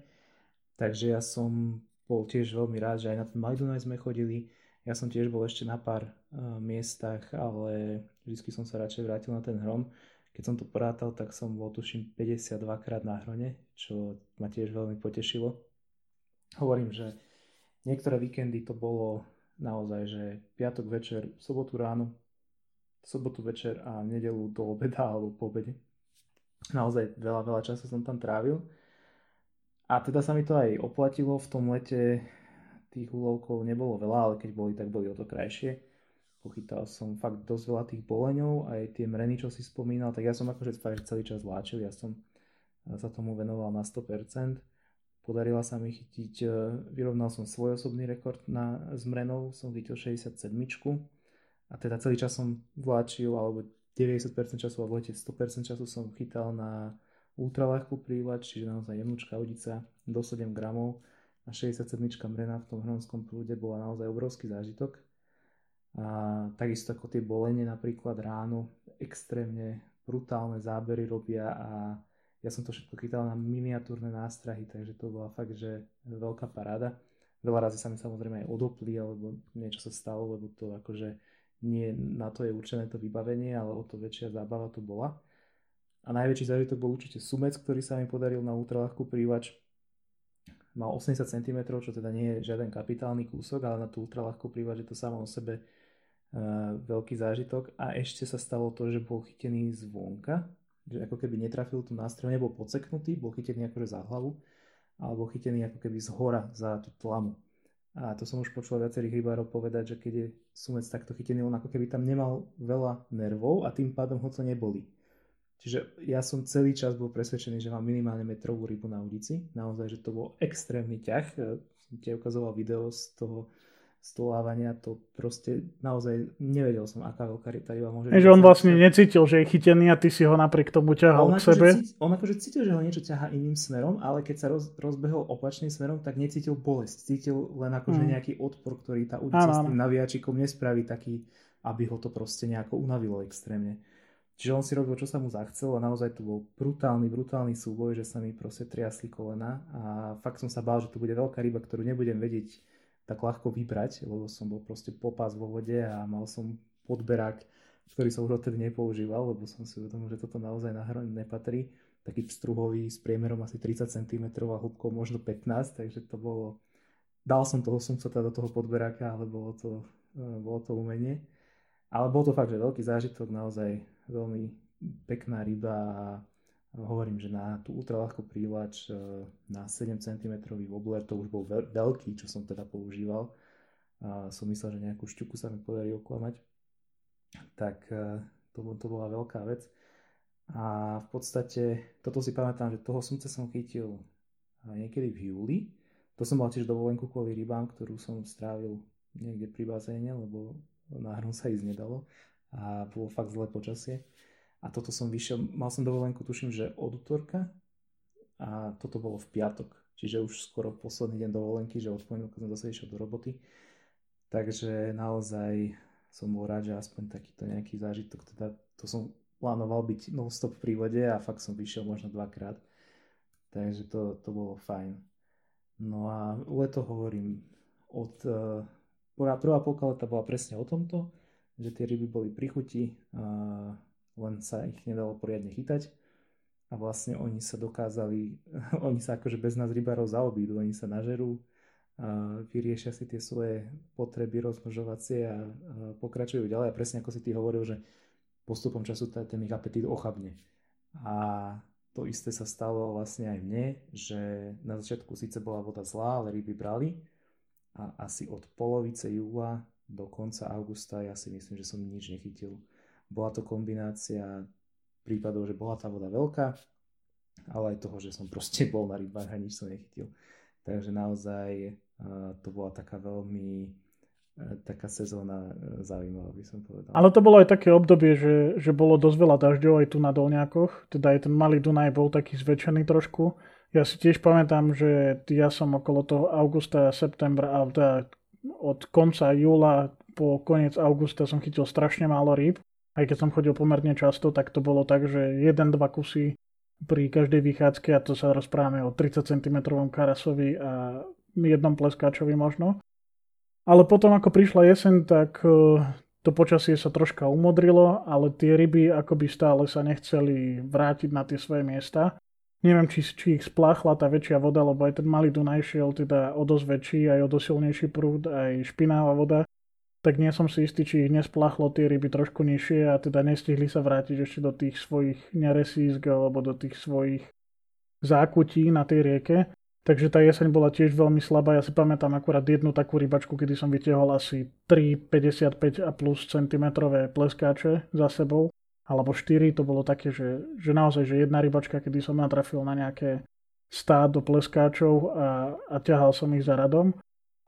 Takže ja som bol tiež veľmi rád, že aj na ten Majdunaj sme chodili. Ja som tiež bol ešte na pár uh, miestach, ale vždy som sa radšej vrátil na ten hrom. Keď som to porátal, tak som bol tuším 52 krát na hrone, čo ma tiež veľmi potešilo. Hovorím, že niektoré víkendy to bolo naozaj, že piatok večer, sobotu ráno, sobotu večer a nedelu do obeda alebo po obede. Naozaj veľa, veľa času som tam trávil. A teda sa mi to aj oplatilo, v tom lete tých úlovkov nebolo veľa, ale keď boli, tak boli o to krajšie pochytal som fakt dosť veľa tých boleňov, aj tie mreny, čo si spomínal, tak ja som akože fakt celý čas vláčil, ja som sa tomu venoval na 100%. Podarila sa mi chytiť, e, vyrovnal som svoj osobný rekord na zmrenou, som chytil 67 a teda celý čas som vláčil, alebo 90% času a v lete 100% času som chytal na ultraľahkú prívač, čiže naozaj jemnúčka udica do 7 gramov a 67 mrena v tom hronskom prúde bola naozaj obrovský zážitok. A takisto ako tie bolenie napríklad ráno, extrémne brutálne zábery robia a ja som to všetko chytal na miniatúrne nástrahy, takže to bola fakt, že veľká paráda. Veľa razy sa mi samozrejme aj odopli, alebo niečo sa stalo, lebo to akože nie na to je určené to vybavenie, ale o to väčšia zábava to bola. A najväčší zážitok bol určite sumec, ktorý sa mi podaril na ultralahkú prívač. Mal 80 cm, čo teda nie je žiaden kapitálny kúsok, ale na tú ultralahkú prívač je to samo o sebe veľký zážitok a ešte sa stalo to, že bol chytený zvonka, že ako keby netrafil tú nástroj, nebol podseknutý, bol chytený akože za hlavu, alebo chytený ako keby z hora za tú tlamu. A to som už počul viacerých rybárov povedať, že keď je sumec takto chytený, on ako keby tam nemal veľa nervov a tým pádom ho to neboli. Čiže ja som celý čas bol presvedčený, že mám minimálne metrovú rybu na ulici. Naozaj, že to bol extrémny ťah. Som ti ukazoval video z toho stolávania, to proste naozaj nevedel som, aká veľká ryba môže. Že on vlastne necítil, že je chytený a ty si ho napriek tomu ťahal k sebe. Cítil, on akože cítil, že ho niečo ťaha iným smerom, ale keď sa roz, rozbehol opačným smerom, tak necítil bolesť. Cítil len akože mm. nejaký odpor, ktorý tá ulica s tým navijačikom nespraví taký, aby ho to proste nejako unavilo extrémne. Čiže on si robil, čo sa mu zachcel a naozaj to bol brutálny, brutálny súboj, že sa mi proste triasli kolena a fakt som sa bál, že to bude veľká ryba, ktorú nebudem vedieť tak ľahko vybrať, lebo som bol proste popás vo vode a mal som podberák, ktorý som už odtedy nepoužíval, lebo som si uvedomil, že toto naozaj na hroň nepatrí. Taký pstruhový s priemerom asi 30 cm a hĺbkou možno 15, takže to bolo... Dal som toho sumca teda do toho podberáka, ale bolo to, e, bolo to umenie. Ale bol to fakt, že veľký zážitok, naozaj veľmi pekná ryba a hovorím, že na tú ultraľahkú prílač e, na 7 cm wobbler to už bol veľký, čo som teda používal. Som myslel, že nejakú šťuku sa mi podarí oklamať. Tak e, to, to bola veľká vec. A v podstate, toto si pamätám, že toho sumca som chytil niekedy v júli. To som mal tiež dovolenku kvôli rybám, ktorú som strávil niekde pri bazéne, lebo na hru sa ísť nedalo a bolo fakt zlé počasie. A toto som vyšiel, mal som dovolenku, tuším, že od útorka a toto bolo v piatok, čiže už skoro posledný deň dovolenky, že od pondelka som zase išiel do roboty. Takže naozaj som bol rád, že aspoň takýto nejaký zážitok, teda to som plánoval byť non-stop pri vode a fakt som vyšiel možno dvakrát. Takže to, to bolo fajn. No a leto hovorím, od, uh, prvá polka leta bola presne o tomto, že tie ryby boli pri chuti, uh, len sa ich nedalo poriadne chytať a vlastne oni sa dokázali, oni sa akože bez nás rybárov zaobídu, oni sa nažerú, a vyriešia si tie svoje potreby rozmnožovacie a, a pokračujú ďalej a presne ako si ty hovoril, že postupom času ten ich apetít ochabne. A to isté sa stalo vlastne aj mne, že na začiatku síce bola voda zlá, ale ryby brali a asi od polovice júla do konca augusta ja si myslím, že som nič nechytil. Bola to kombinácia prípadov, že bola tá voda veľká, ale aj toho, že som proste bol na rybách a nič som nechytil. Takže naozaj uh, to bola taká veľmi E, taká sezóna e, zaujímavá, by som povedal. Ale to bolo aj také obdobie, že, že bolo dosť veľa dažďov aj tu na Dolňakoch, teda aj ten malý Dunaj bol taký zväčšený trošku. Ja si tiež pamätám, že ja som okolo toho augusta, septembra, a teda od konca júla po koniec augusta som chytil strašne málo rýb. Aj keď som chodil pomerne často, tak to bolo tak, že 1-2 kusy pri každej vychádzke a to sa rozprávame o 30 cm karasovi a jednom pleskáčovi možno. Ale potom, ako prišla jeseň, tak e, to počasie sa troška umodrilo, ale tie ryby akoby stále sa nechceli vrátiť na tie svoje miesta. Neviem, či, či ich spláchla tá väčšia voda, lebo aj ten malý Dunaj šiel teda o dosť väčší, aj o dosť silnejší prúd, aj špinavá voda. Tak nie som si istý, či ich nespláchlo tie ryby trošku nižšie a teda nestihli sa vrátiť ešte do tých svojich neresísk alebo do tých svojich zákutí na tej rieke. Takže tá jeseň bola tiež veľmi slabá. Ja si pamätám akurát jednu takú rybačku, kedy som vytiahol asi 3,55 a plus centimetrové pleskáče za sebou. Alebo 4, to bolo také, že, že naozaj, že jedna rybačka, kedy som natrafil na nejaké stádo pleskáčov a, a ťahal som ich za radom.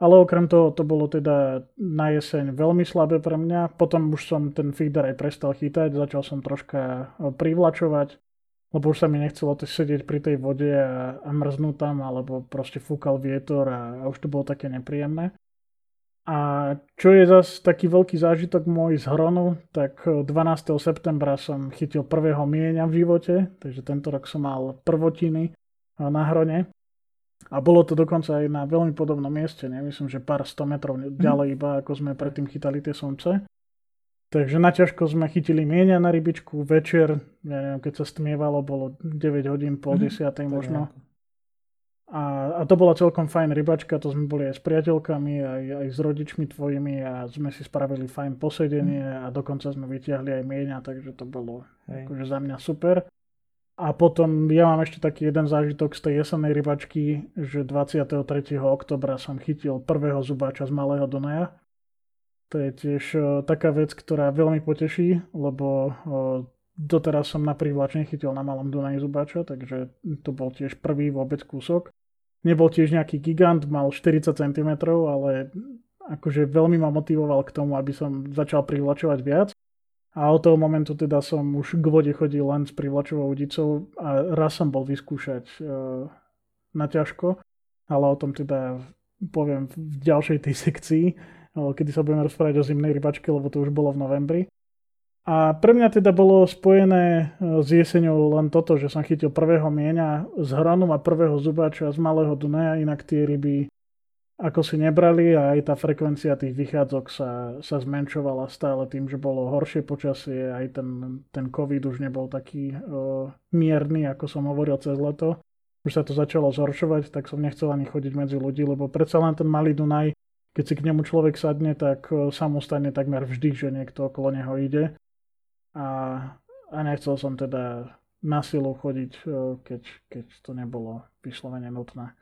Ale okrem toho to bolo teda na jeseň veľmi slabé pre mňa. Potom už som ten feeder aj prestal chytať, začal som troška privlačovať lebo už sa mi nechcelo to sedieť pri tej vode a, a mrznúť tam, alebo proste fúkal vietor a, a už to bolo také nepríjemné. A čo je zase taký veľký zážitok môj z hronu, tak 12. septembra som chytil prvého mieňa v živote, takže tento rok som mal prvotiny na hrone. A bolo to dokonca aj na veľmi podobnom mieste, nemyslím, že pár 100 metrov ďalej iba, ako sme predtým chytali tie somce. Takže na ťažko sme chytili mienia na rybičku večer, ja neviem, keď sa stmievalo, bolo 9 hodín, pol mm, desiatej možno. A, a to bola celkom fajn rybačka, to sme boli aj s priateľkami, aj, aj s rodičmi tvojimi a sme si spravili fajn posedenie mm. a dokonca sme vytiahli aj mienia, takže to bolo Hej. akože za mňa super. A potom ja mám ešte taký jeden zážitok z tej jesenej rybačky, že 23. oktobra som chytil prvého zubáča z Malého Donaja to je tiež uh, taká vec, ktorá veľmi poteší, lebo uh, doteraz som na prívlač nechytil na malom Dunaji zubáča, takže to bol tiež prvý vôbec kúsok. Nebol tiež nejaký gigant, mal 40 cm, ale akože veľmi ma motivoval k tomu, aby som začal privlačovať viac. A od toho momentu teda som už k vode chodil len s privlačovou udicou a raz som bol vyskúšať uh, na ťažko, ale o tom teda poviem v ďalšej tej sekcii kedy sa budeme rozprávať o zimnej rybačke, lebo to už bolo v novembri. A pre mňa teda bolo spojené e, s jeseňou len toto, že som chytil prvého mieňa z hranu a prvého zubáča z Malého Dunaja, inak tie ryby ako si nebrali a aj tá frekvencia tých vychádzok sa, sa zmenšovala stále tým, že bolo horšie počasie, aj ten, ten COVID už nebol taký uh, mierny, ako som hovoril cez leto. Už sa to začalo zhoršovať, tak som nechcel ani chodiť medzi ľudí, lebo predsa len ten malý Dunaj keď si k nemu človek sadne, tak e, sa mu stane takmer vždy, že niekto okolo neho ide. A, a nechcel som teda na silu chodiť, keď, keď to nebolo vyslovene nutné.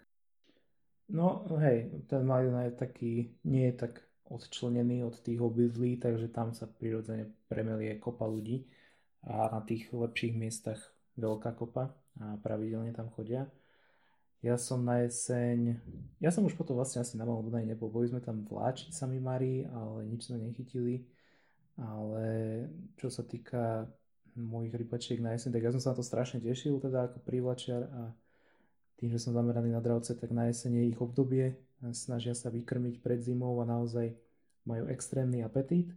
No hej, ten Malina je taký, nie je tak odčlenený od tých obydlí, takže tam sa prirodzene premelie kopa ľudí a na tých lepších miestach veľká kopa a pravidelne tam chodia. Ja som na jeseň, ja som už potom vlastne asi na Malom Dunaji nebol, boli sme tam vláčiť sami Mari, ale nič sme nechytili. Ale čo sa týka mojich rybačiek na jeseň, tak ja som sa na to strašne tešil, teda ako prívlačiar a tým, že som zameraný na dravce, tak na jesenie ich obdobie, snažia sa vykrmiť pred zimou a naozaj majú extrémny apetít.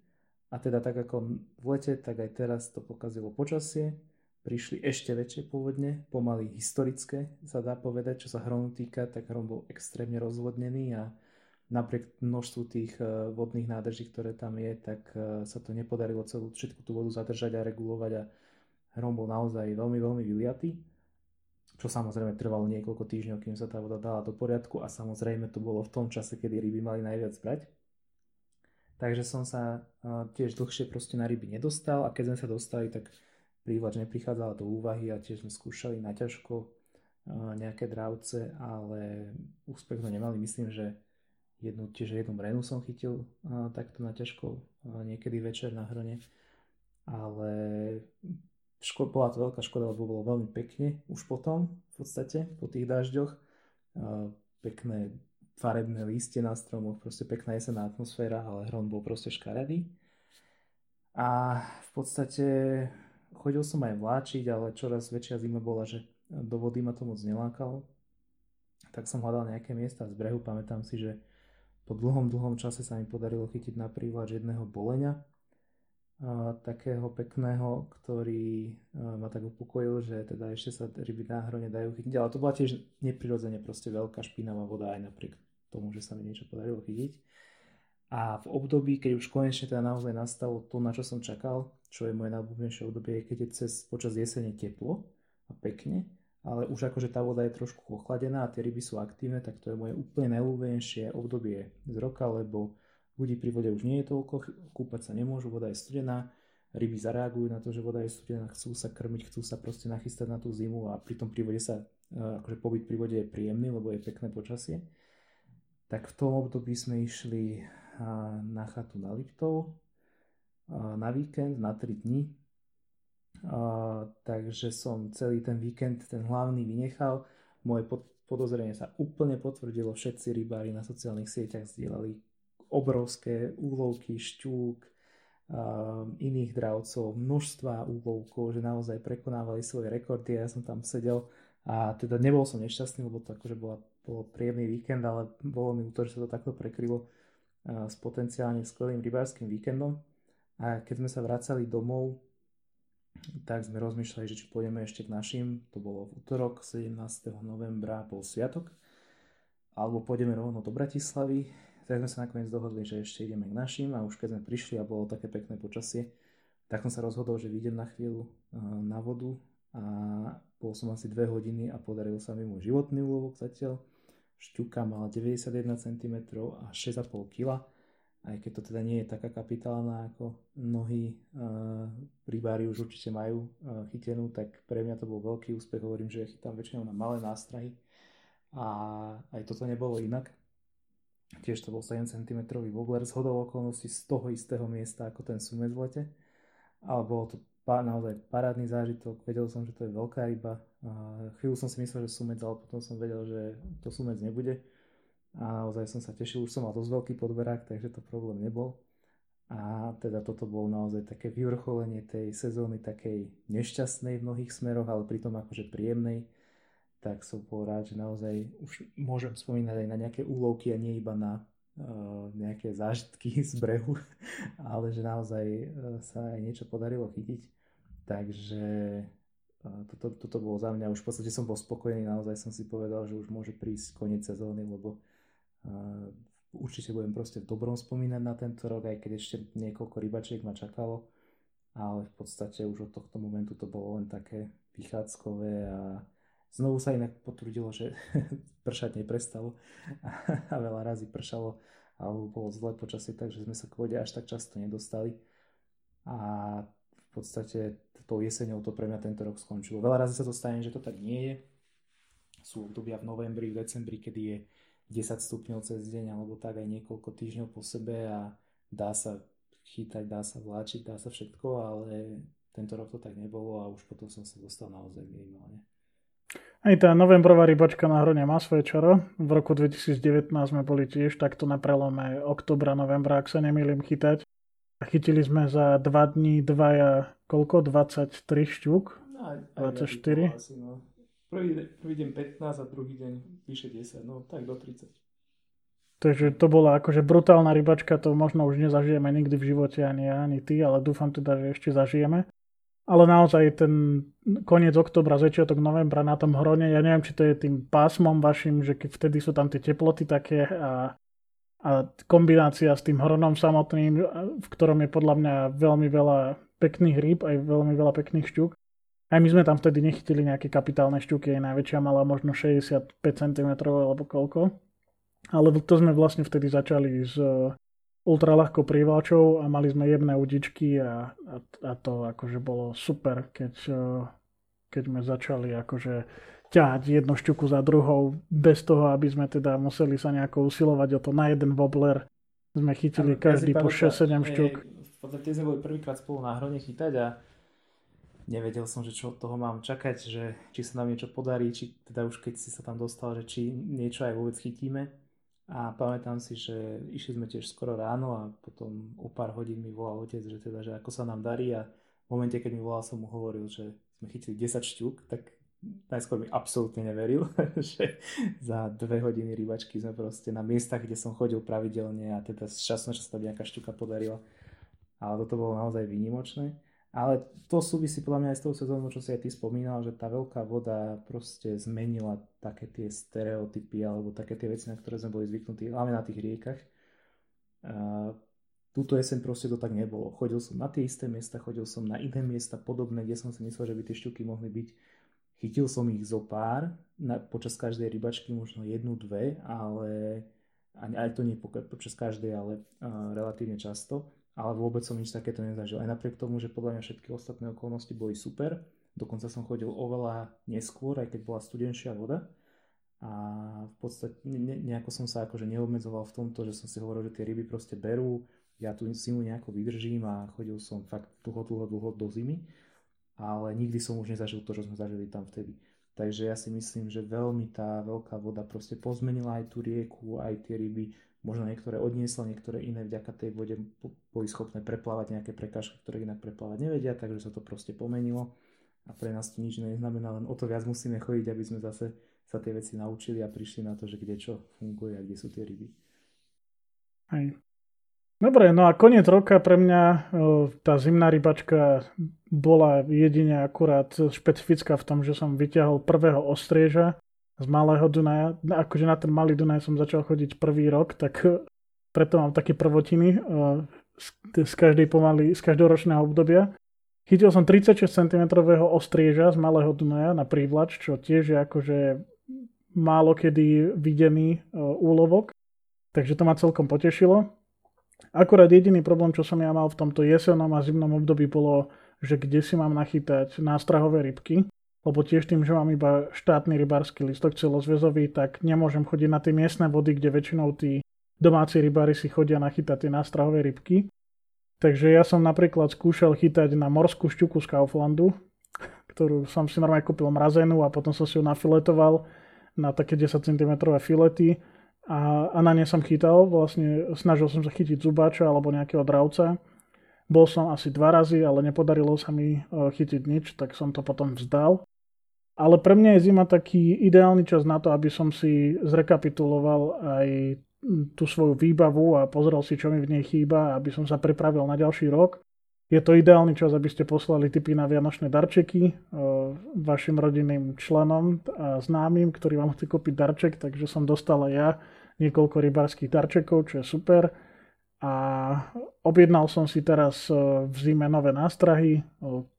A teda tak ako v lete, tak aj teraz to pokazilo počasie. Prišli ešte väčšie povodne, pomaly historické, sa dá povedať, čo sa hronu týka, tak hron bol extrémne rozvodnený a napriek množstvu tých e, vodných nádrží, ktoré tam je, tak e, sa to nepodarilo celú všetku tú vodu zadržať a regulovať a hrom bol naozaj veľmi, veľmi vyliatý čo samozrejme trvalo niekoľko týždňov, kým sa tá voda dala do poriadku a samozrejme to bolo v tom čase, kedy ryby mali najviac brať. Takže som sa tiež dlhšie proste na ryby nedostal a keď sme sa dostali, tak prívač neprichádzala do úvahy a tiež sme skúšali na ťažko nejaké dravce, ale úspech to nemali. Myslím, že jednu, tiež jednu mrenu som chytil takto na ťažko niekedy večer na hrone, ale ško- bola to veľká škoda, lebo bolo veľmi pekne už potom, v podstate, po tých dažďoch. Pekné farebné lístie na stromoch, proste pekná jesená atmosféra, ale hron bol proste škaredý. A v podstate chodil som aj vláčiť, ale čoraz väčšia zima bola, že do vody ma to moc nelákalo. Tak som hľadal nejaké miesta z brehu, pamätám si, že po dlhom, dlhom čase sa mi podarilo chytiť na prívlač jedného boleňa, takého pekného, ktorý ma tak upokojil, že teda ešte sa ryby na hrone dajú chytiť, ale to bola tiež neprirodzene proste veľká špinavá voda aj napriek tomu, že sa mi niečo podarilo chytiť. A v období, keď už konečne teda naozaj nastalo to, na čo som čakal, čo je moje najobľúbenejšie obdobie, keď je cez počas jesene teplo a pekne, ale už akože tá voda je trošku ochladená a tie ryby sú aktívne, tak to je moje úplne najobľúbenejšie obdobie z roka, lebo Ľudí pri vode už nie je toľko, kúpať sa nemôžu, voda je studená, ryby zareagujú na to, že voda je studená, chcú sa krmiť, chcú sa proste nachystať na tú zimu a pri tom pri vode sa, e, akože pobyt pri vode je príjemný, lebo je pekné počasie. Tak v tom období sme išli na chatu na Liptov na víkend, na 3 dní. takže som celý ten víkend, ten hlavný vynechal. Moje podozrenie sa úplne potvrdilo, všetci rybári na sociálnych sieťach zdieľali obrovské úlovky, šťúk, iných dravcov, množstva úlovkov, že naozaj prekonávali svoje rekordy a ja som tam sedel a teda nebol som nešťastný, lebo to akože bola, bol príjemný víkend, ale bolo mi to, že sa to takto prekrylo s potenciálne skvelým rybárským víkendom. A keď sme sa vracali domov, tak sme rozmýšľali, že či pôjdeme ešte k našim, to bolo v útorok 17. novembra, bol sviatok, alebo pôjdeme rovno do Bratislavy, tak sme sa nakoniec dohodli, že ešte ideme k našim a už keď sme prišli a bolo také pekné počasie, tak som sa rozhodol, že vyjdem na chvíľu na vodu a bol som asi 2 hodiny a podaril sa mi môj životný úlovok zatiaľ. Šťuka mala 91 cm a 6,5 kg, aj keď to teda nie je taká kapitálna ako mnohí uh, rybári už určite majú uh, chytenú, tak pre mňa to bol veľký úspech. Hovorím, že chytám väčšinou na malé nástrahy a aj toto nebolo inak. Tiež to bol 7 cm wobbler z hodou okolností z toho istého miesta ako ten sumec v lete. Ale bolo to naozaj parádny zážitok. Vedel som, že to je veľká ryba. Chvíľu som si myslel, že sumec, ale potom som vedel, že to sumec nebude. A naozaj som sa tešil, už som mal dosť veľký podberák, takže to problém nebol. A teda toto bolo naozaj také vyvrcholenie tej sezóny, takej nešťastnej v mnohých smeroch, ale pritom akože príjemnej tak som bol rád, že naozaj už môžem spomínať aj na nejaké úlovky a nie iba na uh, nejaké zážitky z brehu, ale že naozaj uh, sa aj niečo podarilo chytiť. Takže uh, toto, toto bolo za mňa, už v podstate som bol spokojný, naozaj som si povedal, že už môže prísť koniec sezóny, lebo uh, určite budem proste v dobrom spomínať na tento rok, aj keď ešte niekoľko rybačiek ma čakalo, ale v podstate už od tohto momentu to bolo len také vychádzkové a Znovu sa inak potvrdilo, že pršať neprestalo a veľa razy pršalo alebo bolo zlé počasie, takže sme sa k vode až tak často nedostali. A v podstate tou jeseňou to pre mňa tento rok skončilo. Veľa razy sa to stane, že to tak nie je. Sú obdobia v novembri, v decembri, kedy je 10 stupňov cez deň alebo tak aj niekoľko týždňov po sebe a dá sa chytať, dá sa vláčiť, dá sa všetko, ale tento rok to tak nebolo a už potom som sa dostal naozaj minimálne. Aj tá novembrová rybačka na hrone má svoje čaro. V roku 2019 sme boli tiež takto na prelome oktobra, novembra, ak sa nemýlim chytať. A chytili sme za 2 dní dvaja, koľko? 23 šťúk? No, aj, aj 24? Asi, no. Prvý, prvý deň 15 a druhý deň vyše 10, no tak do 30. Takže to bola akože brutálna rybačka, to možno už nezažijeme nikdy v živote, ani ja, ani ty, ale dúfam teda, že ešte zažijeme. Ale naozaj ten koniec oktobra, začiatok novembra na tom hrone, ja neviem, či to je tým pásmom vašim, že keď vtedy sú tam tie teploty také a, a kombinácia s tým hronom samotným, v ktorom je podľa mňa veľmi veľa pekných rýb, aj veľmi veľa pekných šťuk. Aj my sme tam vtedy nechytili nejaké kapitálne šťuky, aj najväčšia mala možno 65 cm alebo koľko. Ale to sme vlastne vtedy začali s ultraľahkou prívačou a mali sme jemné udičky a, a, a to akože bolo super, keď, keď sme začali akože ťahať jednu šťuku za druhou bez toho, aby sme teda museli sa nejako usilovať o to na jeden wobbler. Sme chytili každý po 6-7 šťuk. V podstate sme boli prvýkrát spolu na hrone chytať a nevedel som, že čo od toho mám čakať, že či sa nám niečo podarí, či teda už keď si sa tam dostal, že či niečo aj vôbec chytíme a pamätám si, že išli sme tiež skoro ráno a potom o pár hodín mi volal otec, že teda, že ako sa nám darí a v momente, keď mi volal, som mu hovoril, že sme chytili 10 šťuk, tak najskôr mi absolútne neveril, že za dve hodiny rybačky sme proste na miestach, kde som chodil pravidelne a teda na čas sa nejaká šťuka podarila. Ale toto bolo naozaj výnimočné. Ale to súvisí podľa mňa aj s tou sezónou, čo si aj ty spomínal, že tá veľká voda proste zmenila také tie stereotypy alebo také tie veci, na ktoré sme boli zvyknutí, hlavne na tých riekach. A túto jeseň proste to tak nebolo. Chodil som na tie isté miesta, chodil som na iné miesta podobné, kde som si myslel, že by tie šťuky mohli byť. Chytil som ich zo pár, na, počas každej rybačky možno jednu, dve, ale aj to nie počas každej, ale uh, relatívne často ale vôbec som nič takéto nezažil. Aj napriek tomu, že podľa mňa všetky ostatné okolnosti boli super, dokonca som chodil oveľa neskôr, aj keď bola studenšia voda a v podstate ne, nejako som sa akože neobmedzoval v tomto, že som si hovoril, že tie ryby proste berú, ja tú zimu nejako vydržím a chodil som fakt dlho, dlho, dlho do zimy, ale nikdy som už nezažil to, čo sme zažili tam vtedy. Takže ja si myslím, že veľmi tá veľká voda proste pozmenila aj tú rieku, aj tie ryby, možno niektoré odniesla, niektoré iné vďaka tej vode boli schopné preplávať nejaké prekážky, ktoré inak preplávať nevedia, takže sa to proste pomenilo a pre nás to nič neznamená, len o to viac musíme chodiť, aby sme zase sa tie veci naučili a prišli na to, že kde čo funguje a kde sú tie ryby. Hej. Dobre, no a koniec roka pre mňa tá zimná rybačka bola jedine akurát špecifická v tom, že som vyťahol prvého ostrieža z malého Dunaja. Akože na ten malý Dunaj som začal chodiť prvý rok, tak preto mám také prvotiny eh, z, každej pomaly, z každoročného obdobia. Chytil som 36 cm ostrieža z malého Dunaja na prívlač, čo tiež je akože málo kedy videný eh, úlovok. Takže to ma celkom potešilo. Akurát jediný problém, čo som ja mal v tomto jesenom a zimnom období bolo, že kde si mám nachytať nástrahové rybky lebo tiež tým, že mám iba štátny rybársky listok celozväzový, tak nemôžem chodiť na tie miestne vody, kde väčšinou tí domáci rybári si chodia nachytať tie nástrahové rybky. Takže ja som napríklad skúšal chytať na morskú šťuku z Kauflandu, ktorú som si normálne kúpil mrazenú a potom som si ju nafiletoval na také 10 cm filety a, a na ne som chytal, vlastne snažil som sa chytiť zubáča alebo nejakého dravca bol som asi dva razy, ale nepodarilo sa mi e, chytiť nič, tak som to potom vzdal. Ale pre mňa je zima taký ideálny čas na to, aby som si zrekapituloval aj tú svoju výbavu a pozrel si, čo mi v nej chýba, aby som sa pripravil na ďalší rok. Je to ideálny čas, aby ste poslali tipy na vianočné darčeky e, vašim rodinným členom a známym, ktorí vám chce kúpiť darček, takže som dostal aj ja niekoľko rybárskych darčekov, čo je super a objednal som si teraz e, v zime nové nástrahy.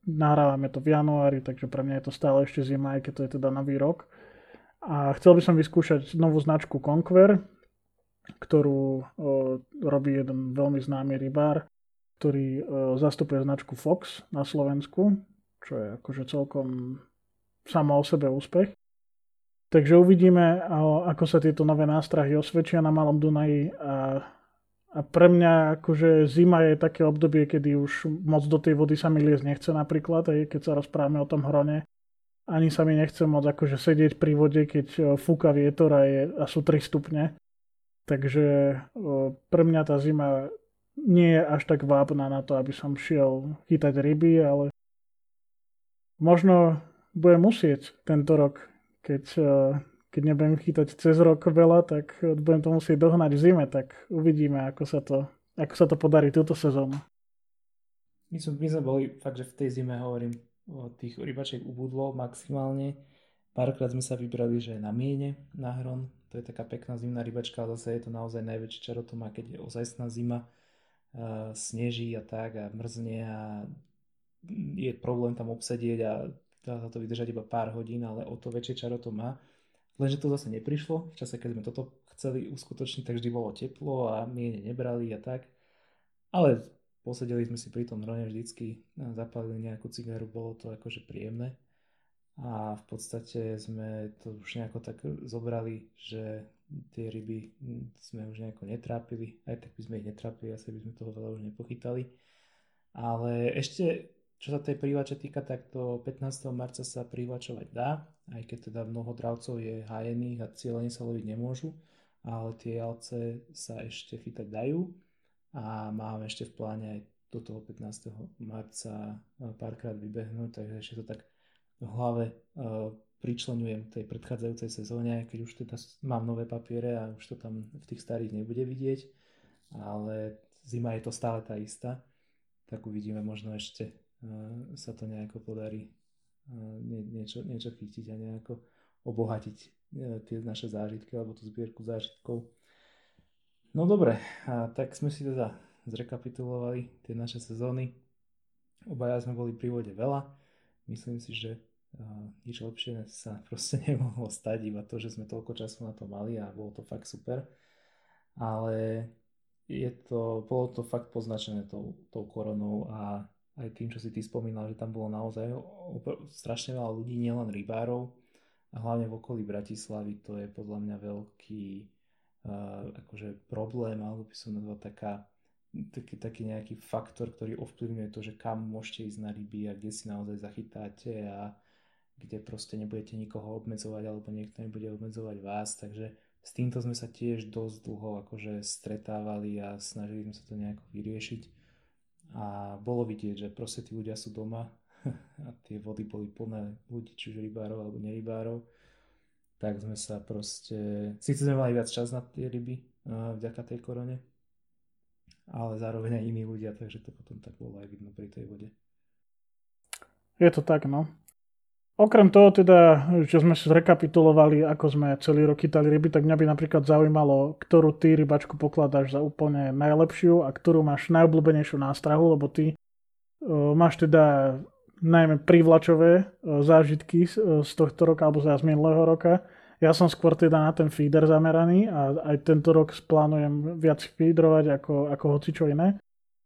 Nahrávame to v januári, takže pre mňa je to stále ešte zima, aj keď to je teda nový rok. A chcel by som vyskúšať novú značku Conquer, ktorú robí jeden veľmi známy rybár, ktorý zastupuje značku Fox na Slovensku, čo je akože celkom samo o sebe úspech. Takže uvidíme, ako sa tieto nové nástrahy osvedčia na Malom Dunaji a a pre mňa akože zima je také obdobie, kedy už moc do tej vody sa mi liesť nechce napríklad, aj keď sa rozprávame o tom hrone. Ani sa mi nechce moc akože sedieť pri vode, keď e, fúka vietor a, je, a sú 3 stupne. Takže o, pre mňa tá zima nie je až tak vábna na to, aby som šiel chytať ryby, ale možno budem musieť tento rok keď, eh, keď nebudem chytať cez rok veľa, tak budem to musieť dohnať v zime, tak uvidíme, ako sa to, ako sa to podarí túto sezónu. My sme, my sme boli fakt, že v tej zime hovorím, o tých rybačiek ubudlo maximálne. Párkrát sme sa vybrali, že na Miene, na Hron, to je taká pekná zimná rybačka, ale zase je to naozaj najväčší čarotom, keď je ozajstná zima, sneží a tak a mrzne a je problém tam obsedieť a dá sa to vydržať iba pár hodín, ale o to väčšie čaro to má. Lenže to zase neprišlo. V čase, keď sme toto chceli uskutočniť, tak vždy bolo teplo a miene nebrali a tak. Ale posedeli sme si pri tom drone vždycky, zapalili nejakú cigaru, bolo to akože príjemné. A v podstate sme to už nejako tak zobrali, že tie ryby sme už nejako netrápili, aj tak by sme ich netrápili, asi by sme toho veľa už nepochytali. Ale ešte, čo sa tej prívače týka, tak to 15. marca sa prívačovať dá, aj keď teda mnoho dravcov je hajených a cieľene sa loviť nemôžu, ale tie jalce sa ešte chytať dajú a máme ešte v pláne aj do toho 15. marca párkrát vybehnúť, takže ešte to tak v hlave pričlenujem tej predchádzajúcej sezóne, keď už teda mám nové papiere a už to tam v tých starých nebude vidieť, ale zima je to stále tá istá, tak uvidíme, možno ešte sa to nejako podarí nie, niečo, niečo chytiť a nejako obohatiť uh, tie naše zážitky alebo tú zbierku zážitkov. No dobre, a tak sme si teda zrekapitulovali tie naše sezóny. Obaja sme boli pri vode veľa. Myslím si, že nič lepšie sa proste nemohlo stať, iba to, že sme toľko času na to mali a bolo to fakt super. Ale je to, bolo to fakt poznačené tou, tou koronou a aj tým, čo si ty spomínal, že tam bolo naozaj strašne veľa ľudí, nielen rybárov a hlavne v okolí Bratislavy, to je podľa mňa veľký uh, akože problém, alebo by som nazval taká, taký, taký nejaký faktor, ktorý ovplyvňuje to, že kam môžete ísť na ryby a kde si naozaj zachytáte a kde proste nebudete nikoho obmedzovať alebo niekto nebude obmedzovať vás, takže s týmto sme sa tiež dosť dlho akože stretávali a snažili sme sa to nejako vyriešiť a bolo vidieť, že proste tí ľudia sú doma a tie vody boli plné ľudí, či už rybárov alebo nerybárov, tak sme sa proste, síce sme mali viac čas na tie ryby vďaka tej korone, ale zároveň aj iní ľudia, takže to potom tak bolo aj vidno pri tej vode. Je to tak, no. Okrem toho teda, čo sme si zrekapitulovali, ako sme celý rok chytali ryby, tak mňa by napríklad zaujímalo, ktorú ty rybačku pokladáš za úplne najlepšiu a ktorú máš najobľúbenejšiu nástrahu, lebo ty uh, máš teda najmä privlačové uh, zážitky z, uh, z tohto roka alebo z minulého roka. Ja som skôr teda na ten feeder zameraný a aj tento rok plánujem viac feederovať ako, ako hocičo iné.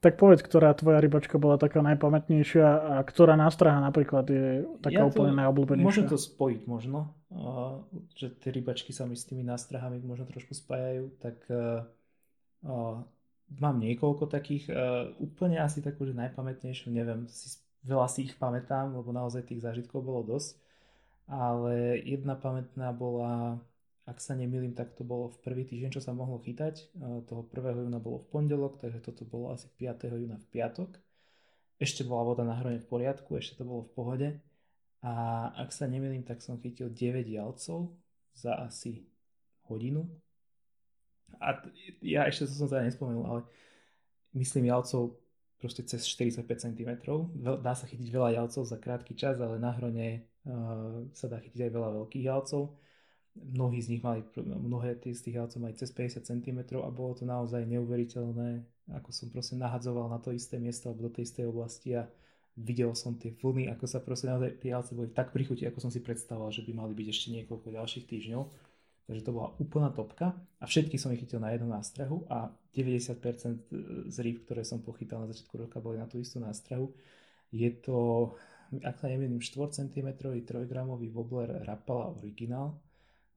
Tak povedz, ktorá tvoja rybačka bola taká najpamätnejšia a ktorá nástraha napríklad je taká ja úplne najobľúbenejšia. Môžem to spojiť možno, uh, že tie rybačky sa mi s tými nástrahami možno trošku spájajú, tak uh, uh, mám niekoľko takých, uh, úplne asi takú, že najpamätnejšiu, neviem, si, veľa si ich pamätám, lebo naozaj tých zážitkov bolo dosť, ale jedna pamätná bola ak sa nemýlim, tak to bolo v prvý týždeň, čo sa mohlo chytať. Toho 1. júna bolo v pondelok, takže toto bolo asi 5. júna v piatok. Ešte bola voda na hrone v poriadku, ešte to bolo v pohode. A ak sa nemýlim, tak som chytil 9 jalcov za asi hodinu. A ja ešte som teda nespomenul, ale myslím jalcov proste cez 45 cm. Dá sa chytiť veľa jalcov za krátky čas, ale na hrone uh, sa dá chytiť aj veľa veľkých jalcov mnohí z nich mali, mnohé z tých javcov mali cez 50 cm a bolo to naozaj neuveriteľné, ako som proste nahadzoval na to isté miesto alebo do tej istej oblasti a videl som tie vlny, ako sa proste naozaj tie javce boli tak prichutí, ako som si predstavoval, že by mali byť ešte niekoľko ďalších týždňov. Takže to bola úplná topka a všetky som ich chytil na jednu nástrahu a 90% z rýb, ktoré som pochytal na začiatku roka, boli na tú istú nástrahu. Je to, ak sa nemýlim, 4 cm 3 gramový wobbler Rapala Original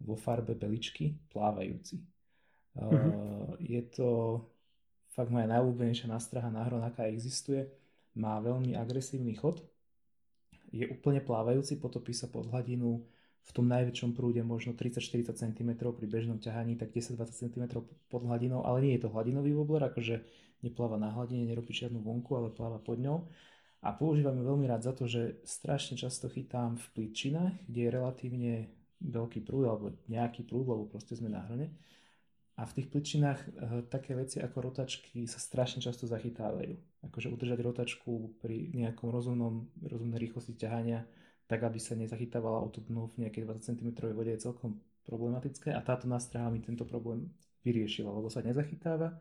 vo farbe beličky plávajúci. Uh-huh. Je to fakt moja najúbenejšia nástraha na hron, aká existuje. Má veľmi agresívny chod. Je úplne plávajúci, potopí sa pod hladinu v tom najväčšom prúde možno 30-40 cm pri bežnom ťahaní, tak 10-20 cm pod hladinou, ale nie je to hladinový wobbler, akože nepláva na hladine, nerobí žiadnu vonku, ale pláva pod ňou. A používam ju veľmi rád za to, že strašne často chytám v plitčinách, kde je relatívne veľký prúd alebo nejaký prúd, lebo proste sme na hrane. A v tých pličinách e, také veci ako rotačky sa strašne často zachytávajú. Akože udržať rotačku pri nejakom rozumnom, rozumnej rýchlosti ťahania, tak aby sa nezachytávala od dnu v nejakej 20 cm vode je celkom problematické a táto nástraha mi tento problém vyriešila, lebo sa nezachytáva,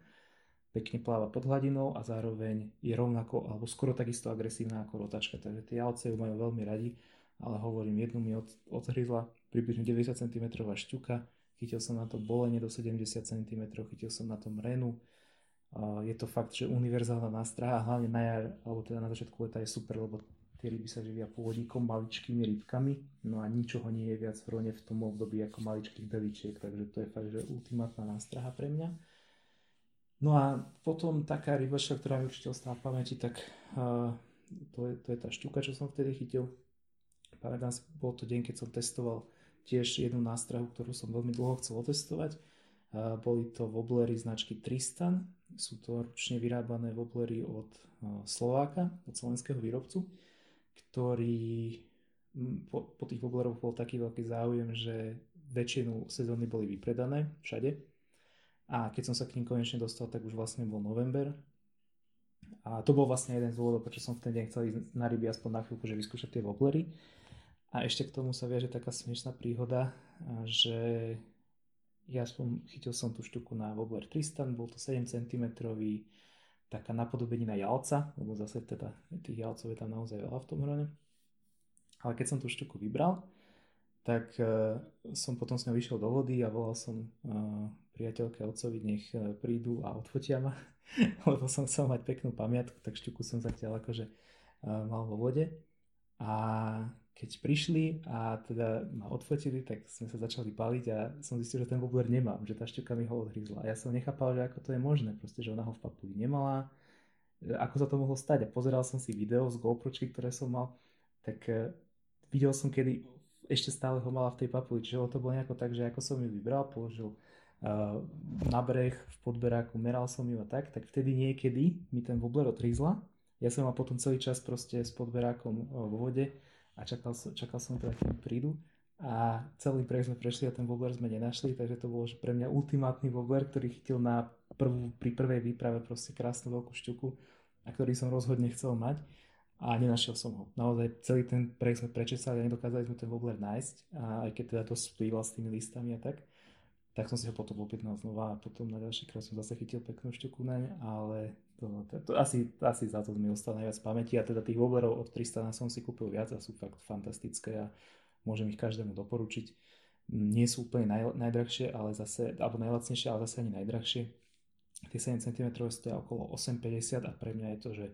pekne pláva pod hladinou a zároveň je rovnako alebo skoro takisto agresívna ako rotačka. Takže tie jalce ju majú veľmi radi, ale hovorím, jednu mi od, odhryzla približne 90 cm šťuka, chytil som na to bolenie do 70 cm, chytil som na tom renu. Je to fakt, že univerzálna nástraha, hlavne na jar, alebo teda na začiatku leta je super, lebo tie ryby sa živia pôvodníkom maličkými rybkami, no a ničoho nie je viac v rone v tom období ako maličkých beličiek, takže to je fakt, že ultimátna nástraha pre mňa. No a potom taká rybačka, ktorá mi určite ostala v pamäti, tak uh, to, je, to je tá šťuka, čo som vtedy chytil. Pamätám si, bol to deň, keď som testoval tiež jednu nástrahu, ktorú som veľmi dlho chcel otestovať. Boli to woblery značky Tristan. Sú to ručne vyrábané woblery od Slováka, od slovenského výrobcu, ktorý po, po tých wobleroch bol taký veľký záujem, že väčšinu sezóny boli vypredané všade. A keď som sa k ním konečne dostal, tak už vlastne bol november. A to bol vlastne jeden z dôvodov, prečo som v ten deň chcel ísť na ryby aspoň na chvíľku, že vyskúšať tie woblery. A ešte k tomu sa viaže taká smiešná príhoda, že ja som, chytil som tú štuku na Wobbler Tristan, bol to 7 cm taká napodobenina jalca, lebo zase teda tých jalcov je tam naozaj veľa v tom hrone. Ale keď som tú štuku vybral, tak uh, som potom s ňou vyšiel do vody a volal som uh, priateľke otcovi, nech uh, prídu a odfotia ma, lebo som chcel mať peknú pamiatku, tak štuku som zatiaľ akože uh, mal vo vode. A keď prišli a teda ma odfotili, tak sme sa začali baliť a som zistil, že ten wobbler nemám, že tá šťuka mi ho odhryzla. A ja som nechápal, že ako to je možné, proste, že ona ho v papuli nemala, ako sa to mohlo stať. A pozeral som si video z GoPročky, ktoré som mal, tak uh, videl som, kedy ešte stále ho mala v tej papuli. Čiže to bolo nejako tak, že ako som ju vybral, položil uh, na breh v podberáku, meral som ju a tak, tak vtedy niekedy mi ten wobbler odhryzla. Ja som mal potom celý čas proste s podberákom vo vode a čakal, čakal som teda, kým prídu. A celý projekt sme prešli a ten wobbler sme nenašli, takže to bolo pre mňa ultimátny wobbler, ktorý chytil na prvú, pri prvej výprave proste krásnu veľkú šťuku a ktorý som rozhodne chcel mať. A nenašiel som ho. Naozaj celý ten projekt sme prečesali a nedokázali sme ten wobbler nájsť. A aj keď teda to splýval s tými listami a tak, tak som si ho potom objednal znova a potom na ďalší krát som zase chytil peknú šťuku naň, ale to, to, to asi, asi za to mi ostalo najviac pamäti a teda tých Woberov od 300 som si kúpil viac a sú fakt fantastické a môžem ich každému doporučiť. Nie sú úplne naj, najdrahšie, ale zase, alebo najlacnejšie, ale zase ani najdrahšie. Tie 7 cm stoja okolo 8,50 a pre mňa je to, že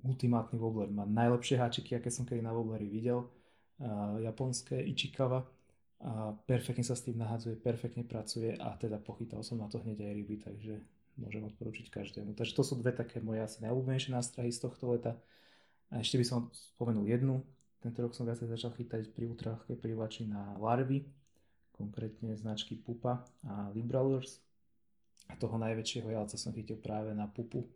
ultimátny wobbler. Má najlepšie háčiky, aké som kedy na wobbleri videl. Uh, japonské Ichikawa a perfektne sa s tým nahadzuje, perfektne pracuje a teda pochytal som na to hneď aj ryby, takže môžem odporučiť každému. Takže to sú dve také moje asi najobľúbenejšie nástrahy z tohto leta. A ešte by som spomenul jednu. Tento rok som viacej začal chytať pri ultrahľadkej privači na larvy, konkrétne značky Pupa a Libralures. A toho najväčšieho jalca som chytil práve na Pupu.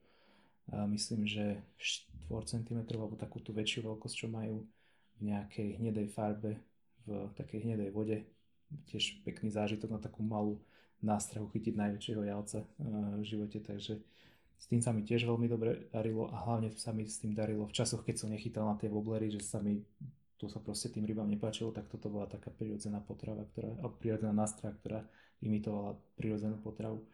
A myslím, že 4 cm alebo takú tú väčšiu veľkosť, čo majú v nejakej hnedej farbe v takej hnedej vode. Tiež pekný zážitok na takú malú nástrahu chytiť najväčšieho jalca eh, v živote, takže s tým sa mi tiež veľmi dobre darilo a hlavne sa mi s tým darilo v časoch, keď som nechytal na tie woblery, že sa mi tu sa proste tým rybám nepáčilo, tak toto bola taká prirodzená potrava, ktorá, prirodzená nástrah, ktorá imitovala prirodzenú potravu.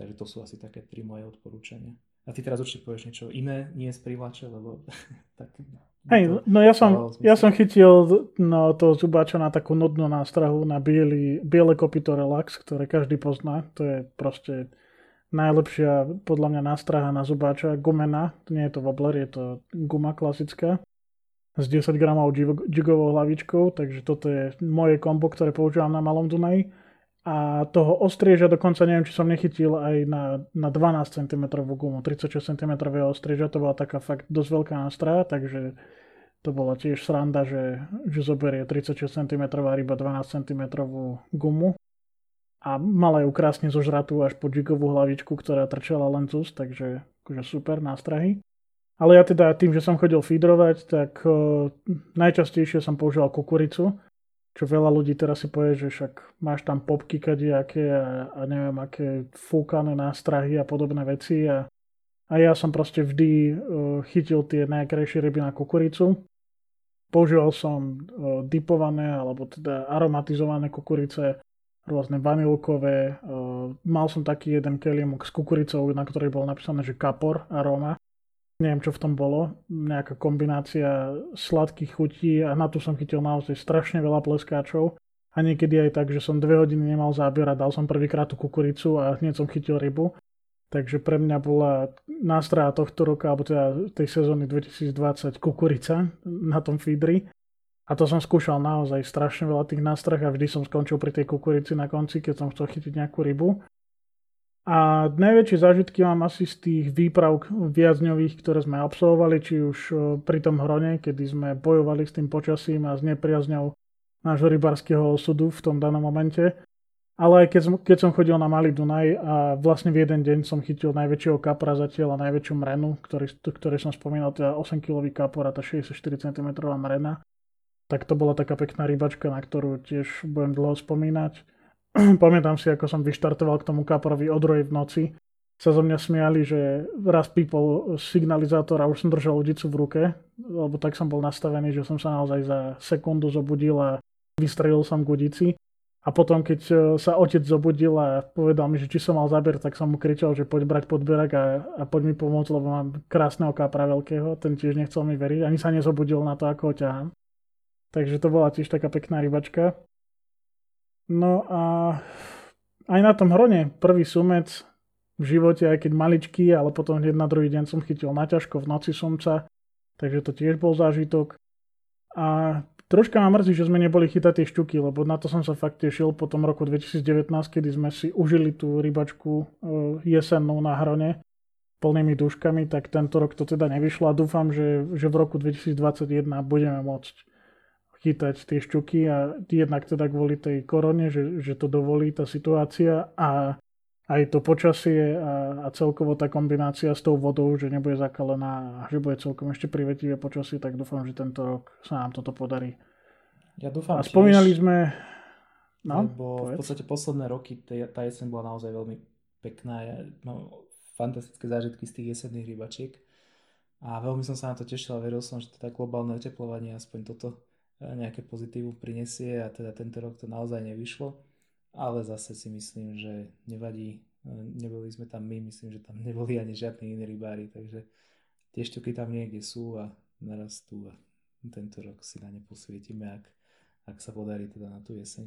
Takže to sú asi také tri moje odporúčania. A ty teraz určite povieš niečo iné, nie z privlače, lebo tak... Hej, no ja som, ja som chytil no, to zubáča na takú nudnú nástrahu na biely, biele kopito relax, ktoré každý pozná. To je proste najlepšia podľa mňa nástraha na zubáča, gumená, nie je to wobbler, je to guma klasická. S 10 gramov jigovou hlavičkou, takže toto je moje kombo, ktoré používam na Malom Dunaji a toho ostrieža dokonca neviem, či som nechytil aj na, na 12 cm gumu, 36 cm ostrieža, to bola taká fakt dosť veľká nástraha, takže to bola tiež sranda, že, že zoberie 36 cm ryba 12 cm gumu. A mala ju krásne zožratú až po jigovú hlavičku, ktorá trčala len zus, takže akože super nástrahy. Ale ja teda tým, že som chodil feedrovať, tak uh, najčastejšie som používal kukuricu, čo veľa ľudí teraz si povie, že však máš tam popky kadejaké a, a neviem, aké fúkané nástrahy a podobné veci a, a ja som proste vždy uh, chytil tie najkrajšie ryby na kukuricu. Používal som uh, dipované alebo teda aromatizované kukurice, rôzne vanilkové. Uh, mal som taký jeden keliemok s kukuricou, na ktorej bolo napísané, že kapor aroma neviem čo v tom bolo, nejaká kombinácia sladkých chutí a na to som chytil naozaj strašne veľa pleskáčov. A niekedy aj tak, že som dve hodiny nemal záber a dal som prvýkrát tú kukuricu a hneď som chytil rybu. Takže pre mňa bola nástraha tohto roka, alebo teda tej sezóny 2020 kukurica na tom feedri. A to som skúšal naozaj strašne veľa tých nástrah a vždy som skončil pri tej kukurici na konci, keď som chcel chytiť nejakú rybu. A najväčšie zážitky mám asi z tých výprav viacňových, ktoré sme absolvovali, či už pri tom hrone, kedy sme bojovali s tým počasím a s nepriazňou nášho rybárskeho osudu v tom danom momente. Ale aj keď som, keď som chodil na Malý Dunaj a vlastne v jeden deň som chytil najväčšieho kapra zatiaľ a najväčšiu mrenu, ktorý, ktorý som spomínal, teda 8-kilový kapor a tá 64 cm mrena, tak to bola taká pekná rybačka, na ktorú tiež budem dlho spomínať. pamätám si, ako som vyštartoval k tomu kaprovi o druhej v noci. Sa zo mňa smiali, že raz pípol signalizátor a už som držal udicu v ruke, lebo tak som bol nastavený, že som sa naozaj za sekundu zobudil a vystrelil som k udici. A potom, keď e, sa otec zobudil a povedal mi, že či som mal záber, tak som mu kričal, že poď brať podberak a, a poď mi pomôcť, lebo mám krásneho kapra veľkého. Ten tiež nechcel mi veriť, ani sa nezobudil na to, ako ho ťahám. Takže to bola tiež taká pekná rybačka. No a aj na tom hrone prvý sumec v živote, aj keď maličký, ale potom hneď na druhý deň som chytil naťažko v noci sumca, takže to tiež bol zážitok. A troška ma mrzí, že sme neboli chytať tie šťuky, lebo na to som sa fakt tešil po tom roku 2019, kedy sme si užili tú rybačku e, jesennú na hrone plnými duškami, tak tento rok to teda nevyšlo a dúfam, že, že v roku 2021 budeme môcť chytať tie šťuky a jednak teda kvôli tej korone, že, že to dovolí tá situácia a aj to počasie a, a celkovo tá kombinácia s tou vodou, že nebude zakalená a že bude celkom ešte privetivé počasie, tak dúfam, že tento rok sa nám toto podarí. Ja dúfam A spomínali tiež, sme... No, lebo povedz. v podstate posledné roky tá jeseň bola naozaj veľmi pekná. Ja mám fantastické zážitky z tých jesenných rybačiek a veľmi som sa na to tešil a veril som, že teda globálne oteplovanie aspoň toto nejaké pozitívu prinesie a teda tento rok to naozaj nevyšlo, ale zase si myslím, že nevadí, neboli sme tam my, myslím, že tam neboli ani žiadni iní rybári, takže tie šťuky tam niekde sú a narastú a tento rok si na ne posvietime, ak, ak sa podarí teda na tú jeseň.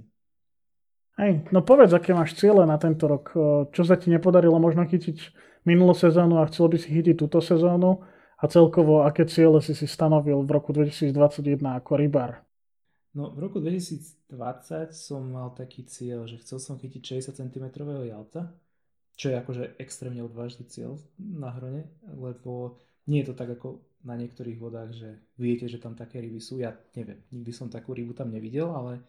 Hej, no povedz, aké máš ciele na tento rok. Čo sa ti nepodarilo možno chytiť minulú sezónu a chcel by si chytiť túto sezónu? A celkovo, aké ciele si si stanovil v roku 2021 ako rybár? No v roku 2020 som mal taký cieľ, že chcel som chytiť 60 cm jalca, čo je akože extrémne odvážny cieľ na hrone, lebo nie je to tak ako na niektorých vodách, že viete, že tam také ryby sú. Ja neviem, nikdy som takú rybu tam nevidel, ale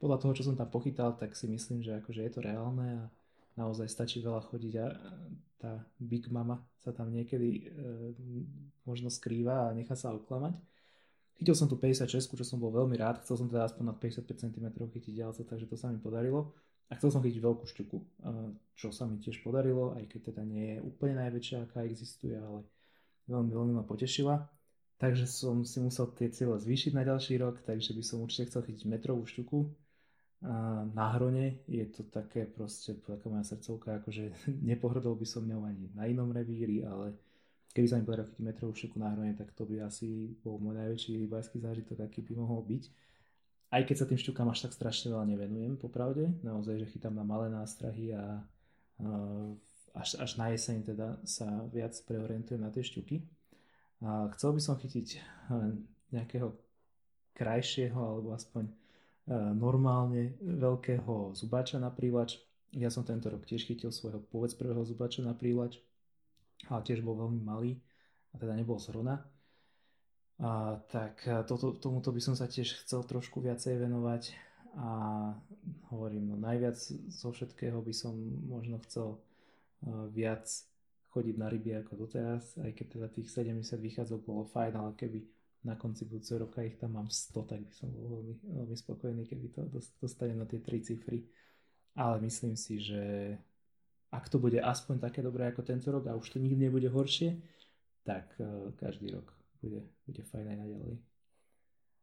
podľa toho, čo som tam pochytal, tak si myslím, že akože je to reálne a naozaj stačí veľa chodiť a tá Big Mama sa tam niekedy e, možno skrýva a nechá sa oklamať. Chytil som tu 56, čo som bol veľmi rád, chcel som teda aspoň na 55 cm chytiť ďalce, takže to sa mi podarilo. A chcel som chytiť veľkú šťuku, čo sa mi tiež podarilo, aj keď teda nie je úplne najväčšia, aká existuje, ale veľmi, veľmi ma potešila. Takže som si musel tie cieľe zvýšiť na ďalší rok, takže by som určite chcel chytiť metrovú šťuku. A na hrone je to také proste, taká moja srdcovka, akože nepohrdol by som ňou ani na inom revíri, ale keby sa mi podarilo chytiť metrovú šuku na hrone, tak to by asi bol môj najväčší rybársky zážitok, aký by mohol byť. Aj keď sa tým šťukám až tak strašne veľa nevenujem, popravde, naozaj, že chytám na malé nástrahy a až, až na jeseň teda sa viac preorientujem na tie šťuky. A chcel by som chytiť nejakého krajšieho alebo aspoň normálne veľkého zubača na prívač. Ja som tento rok tiež chytil svojho pôvec prvého zubača na prívač ale tiež bol veľmi malý a teda nebol z hrona. A, tak toto, tomuto by som sa tiež chcel trošku viacej venovať a hovorím, no najviac zo všetkého by som možno chcel viac chodiť na ryby ako doteraz, aj keď teda tých 70 vychádzok bolo fajn, ale keby na konci budúceho roka ich tam mám 100, tak by som bol veľmi, veľmi spokojný, keby to dostane na tie tri cifry. Ale myslím si, že ak to bude aspoň také dobré ako tento rok a už to nikdy nebude horšie, tak uh, každý rok bude, bude fajn aj naďalej.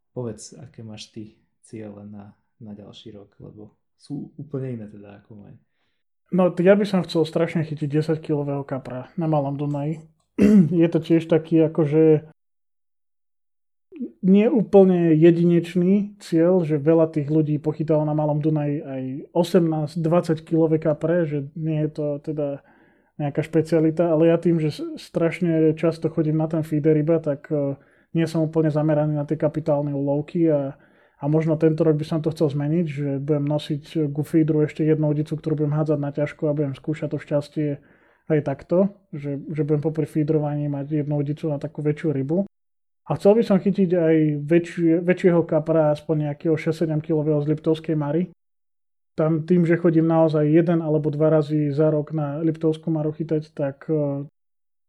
Povedz, aké máš ty cieľe na, na ďalší rok, lebo sú úplne iné teda ako moje. No, ja by som chcel strašne chytiť 10-kilového kapra na Malom Dunaji. Je to tiež taký akože nie úplne jedinečný cieľ, že veľa tých ľudí pochytalo na Malom Dunaji aj 18-20 kg kapre, že nie je to teda nejaká špecialita, ale ja tým, že strašne často chodím na ten feeder iba, tak e, nie som úplne zameraný na tie kapitálne úlovky a, a možno tento rok by som to chcel zmeniť, že budem nosiť ku feederu ešte jednu odicu, ktorú budem hádzať na ťažko a budem skúšať to šťastie aj takto, že, že budem popri feederovaní mať jednu odicu na takú väčšiu rybu. A chcel by som chytiť aj väčšie, väčšieho kapra, aspoň nejakého 6-7 kg z Liptovskej Mary. Tam tým, že chodím naozaj jeden alebo dva razy za rok na Liptovskú Maru chytať, tak e,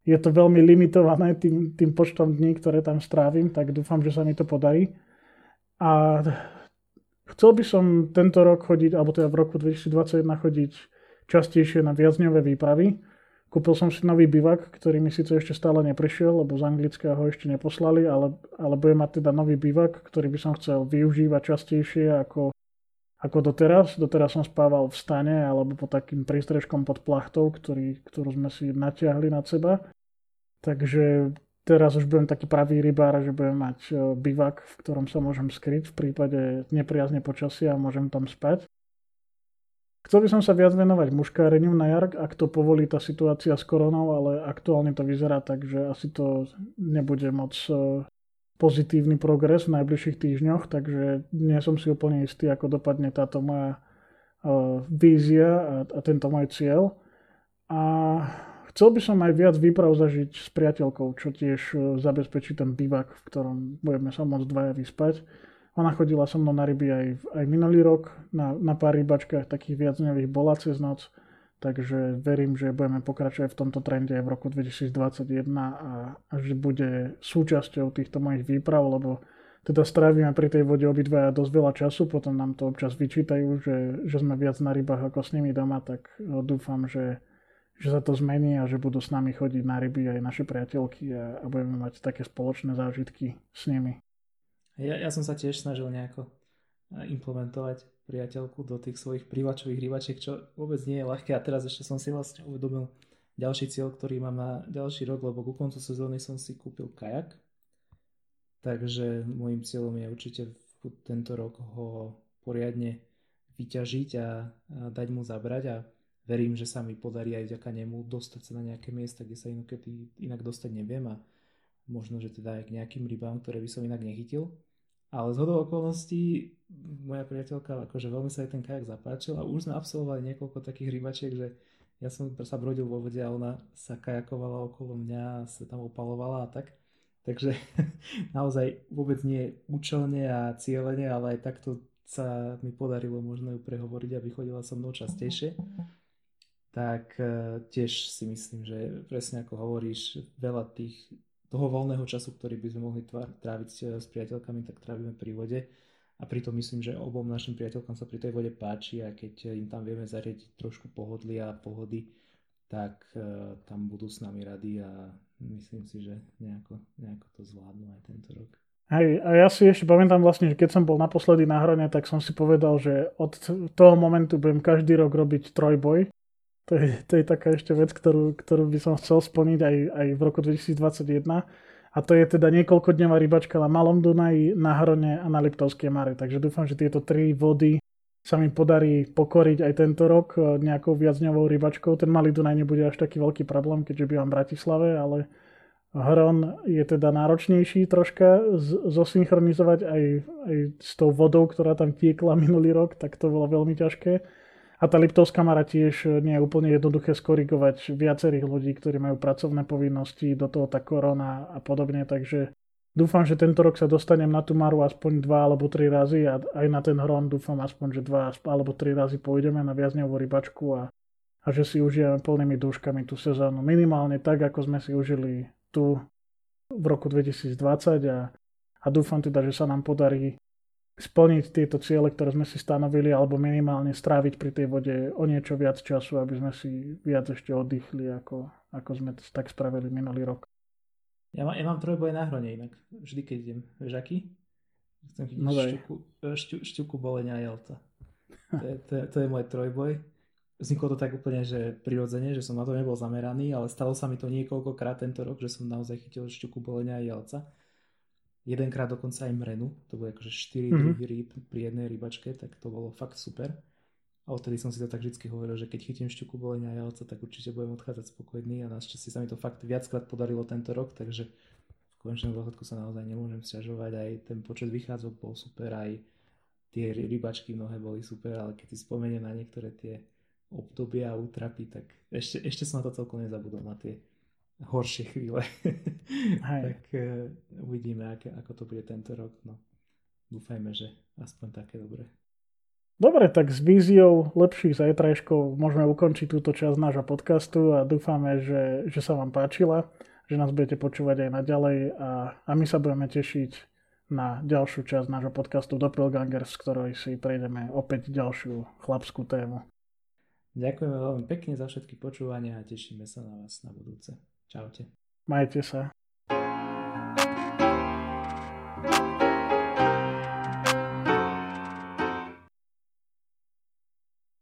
je to veľmi limitované tým, tým počtom dní, ktoré tam strávim, tak dúfam, že sa mi to podarí. A chcel by som tento rok chodiť, alebo teda v roku 2021 chodiť častejšie na viacňové výpravy Kúpil som si nový bivak, ktorý mi síce ešte stále neprišiel, lebo z Anglicka ho ešte neposlali, ale, ale budem mať teda nový bivak, ktorý by som chcel využívať častejšie ako, ako doteraz. Doteraz som spával v stane alebo pod takým prístrežkom pod plachtou, ktorý, ktorú sme si natiahli nad seba. Takže teraz už budem taký pravý rybár, že budem mať e, bivak, v ktorom sa môžem skryť v prípade nepriazne počasia a môžem tam spať. Chcel by som sa viac venovať muškáreniu na jar, ak to povolí tá situácia s koronou, ale aktuálne to vyzerá tak, že asi to nebude moc e, pozitívny progres v najbližších týždňoch, takže nie som si úplne istý, ako dopadne táto moja uh, vízia a, tento môj cieľ. A chcel by som aj viac výprav zažiť s priateľkou, čo tiež uh, zabezpečí ten bývak, v ktorom budeme sa môcť dvaja vyspať. Ona chodila so mnou na ryby aj, aj minulý rok, na, na pár rybačkách takých viacňových bola cez noc, takže verím, že budeme pokračovať v tomto trende aj v roku 2021 a, a že bude súčasťou týchto mojich výprav, lebo teda strávime pri tej vode obidvaja dosť veľa času, potom nám to občas vyčítajú, že, že sme viac na rybách ako s nimi doma, tak dúfam, že, že sa to zmení a že budú s nami chodiť na ryby aj naše priateľky a, a budeme mať také spoločné zážitky s nimi. Ja, ja som sa tiež snažil nejako eh, implementovať priateľku do tých svojich prívačových rybačiek, čo vôbec nie je ľahké. A teraz ešte som si vlastne uvedomil ďalší cieľ, ktorý mám na ďalší rok, lebo ku koncu sezóny som si kúpil kajak. Takže môjim cieľom je určite tento rok ho poriadne vyťažiť a dať mu zabrať a verím, že sa mi podarí aj vďaka nemu dostať sa na nejaké miesta, kde sa inokedy inak dostať neviem a možno, že teda aj k nejakým rybám, ktoré by som inak nechytil. Ale z hodou okolností moja priateľka, akože veľmi sa jej ten kajak zapáčil a už sme absolvovali niekoľko takých rybačiek, že ja som sa brodil vo vode a ona sa kajakovala okolo mňa sa tam opalovala a tak. Takže naozaj vôbec nie účelne a cieľene, ale aj takto sa mi podarilo možno ju prehovoriť, aby chodila so mnou častejšie. Tak e, tiež si myslím, že presne ako hovoríš, veľa tých toho voľného času, ktorý by sme mohli tráviť eh, s priateľkami, tak trávime pri vode. A pritom myslím, že obom našim priateľkám sa pri tej vode páči a keď im tam vieme zariadiť trošku pohodlia a pohody, tak uh, tam budú s nami rady a myslím si, že nejako, nejako to zvládnu aj tento rok. Hej, a ja si ešte pamätám vlastne, že keď som bol naposledy na hrone, tak som si povedal, že od toho momentu budem každý rok robiť trojboj to je, to je taká ešte vec, ktorú, ktorú by som chcel splniť aj, aj v roku 2021. A to je teda niekoľkodňová rybačka na Malom Dunaji, na Hrone a na Liptovskej Mare. Takže dúfam, že tieto tri vody sa mi podarí pokoriť aj tento rok e, nejakou viacňovou rybačkou. Ten Malý Dunaj nebude až taký veľký problém, keďže bývam v Bratislave, ale Hron je teda náročnejší troška zosynchronizovať aj, aj s tou vodou, ktorá tam tiekla minulý rok, tak to bolo veľmi ťažké. A tá Liptovská Mara tiež nie je úplne jednoduché skorigovať viacerých ľudí, ktorí majú pracovné povinnosti, do toho tá korona a podobne, takže dúfam, že tento rok sa dostanem na tú Maru aspoň dva alebo tri razy a aj na ten hron dúfam aspoň, že dva alebo tri razy pôjdeme na viazňovú rybačku a, a že si užijeme plnými dúškami tú sezónu. Minimálne tak, ako sme si užili tu v roku 2020 a a dúfam teda, že sa nám podarí splniť tieto ciele, ktoré sme si stanovili, alebo minimálne stráviť pri tej vode o niečo viac času, aby sme si viac ešte oddychli, ako, ako sme tak spravili minulý rok. Ja, má, ja mám trojboj na hrone inak, vždy keď idem. Vieš aký? Chcem chytiť no šťuku, šťu, šťuku bolenia a jelca. To je, to, je, to je môj trojboj. Vzniklo to tak úplne, že prirodzene, že som na to nebol zameraný, ale stalo sa mi to niekoľkokrát tento rok, že som naozaj chytil šťuku bolenia jelca jedenkrát dokonca aj mrenu, to bolo akože 4 mm-hmm. druhy rýb pri jednej rybačke, tak to bolo fakt super. A odtedy som si to tak vždy hovoril, že keď chytím šťuku bolenia a jalca, tak určite budem odchádzať spokojný a našťastie sa mi to fakt viackrát podarilo tento rok, takže v konečnom dôsledku sa naozaj nemôžem sťažovať, aj ten počet vychádzok bol super, aj tie rybačky mnohé boli super, ale keď si spomeniem na niektoré tie obdobia a útrapy, tak ešte, ešte som na to celkom nezabudol, na tie horšie chvíle. tak uh, uvidíme, aké, ako to bude tento rok. No, dúfajme, že aspoň také dobré. Dobre, tak s víziou lepších zajtrajškov môžeme ukončiť túto časť nášho podcastu a dúfame, že, že sa vám páčila, že nás budete počúvať aj naďalej a, a my sa budeme tešiť na ďalšiu časť nášho podcastu Doppelgangers, z ktorej si prejdeme opäť ďalšiu chlapskú tému. Ďakujeme veľmi pekne za všetky počúvania a tešíme sa na vás na budúce. Ciao ciao. Mai Sir.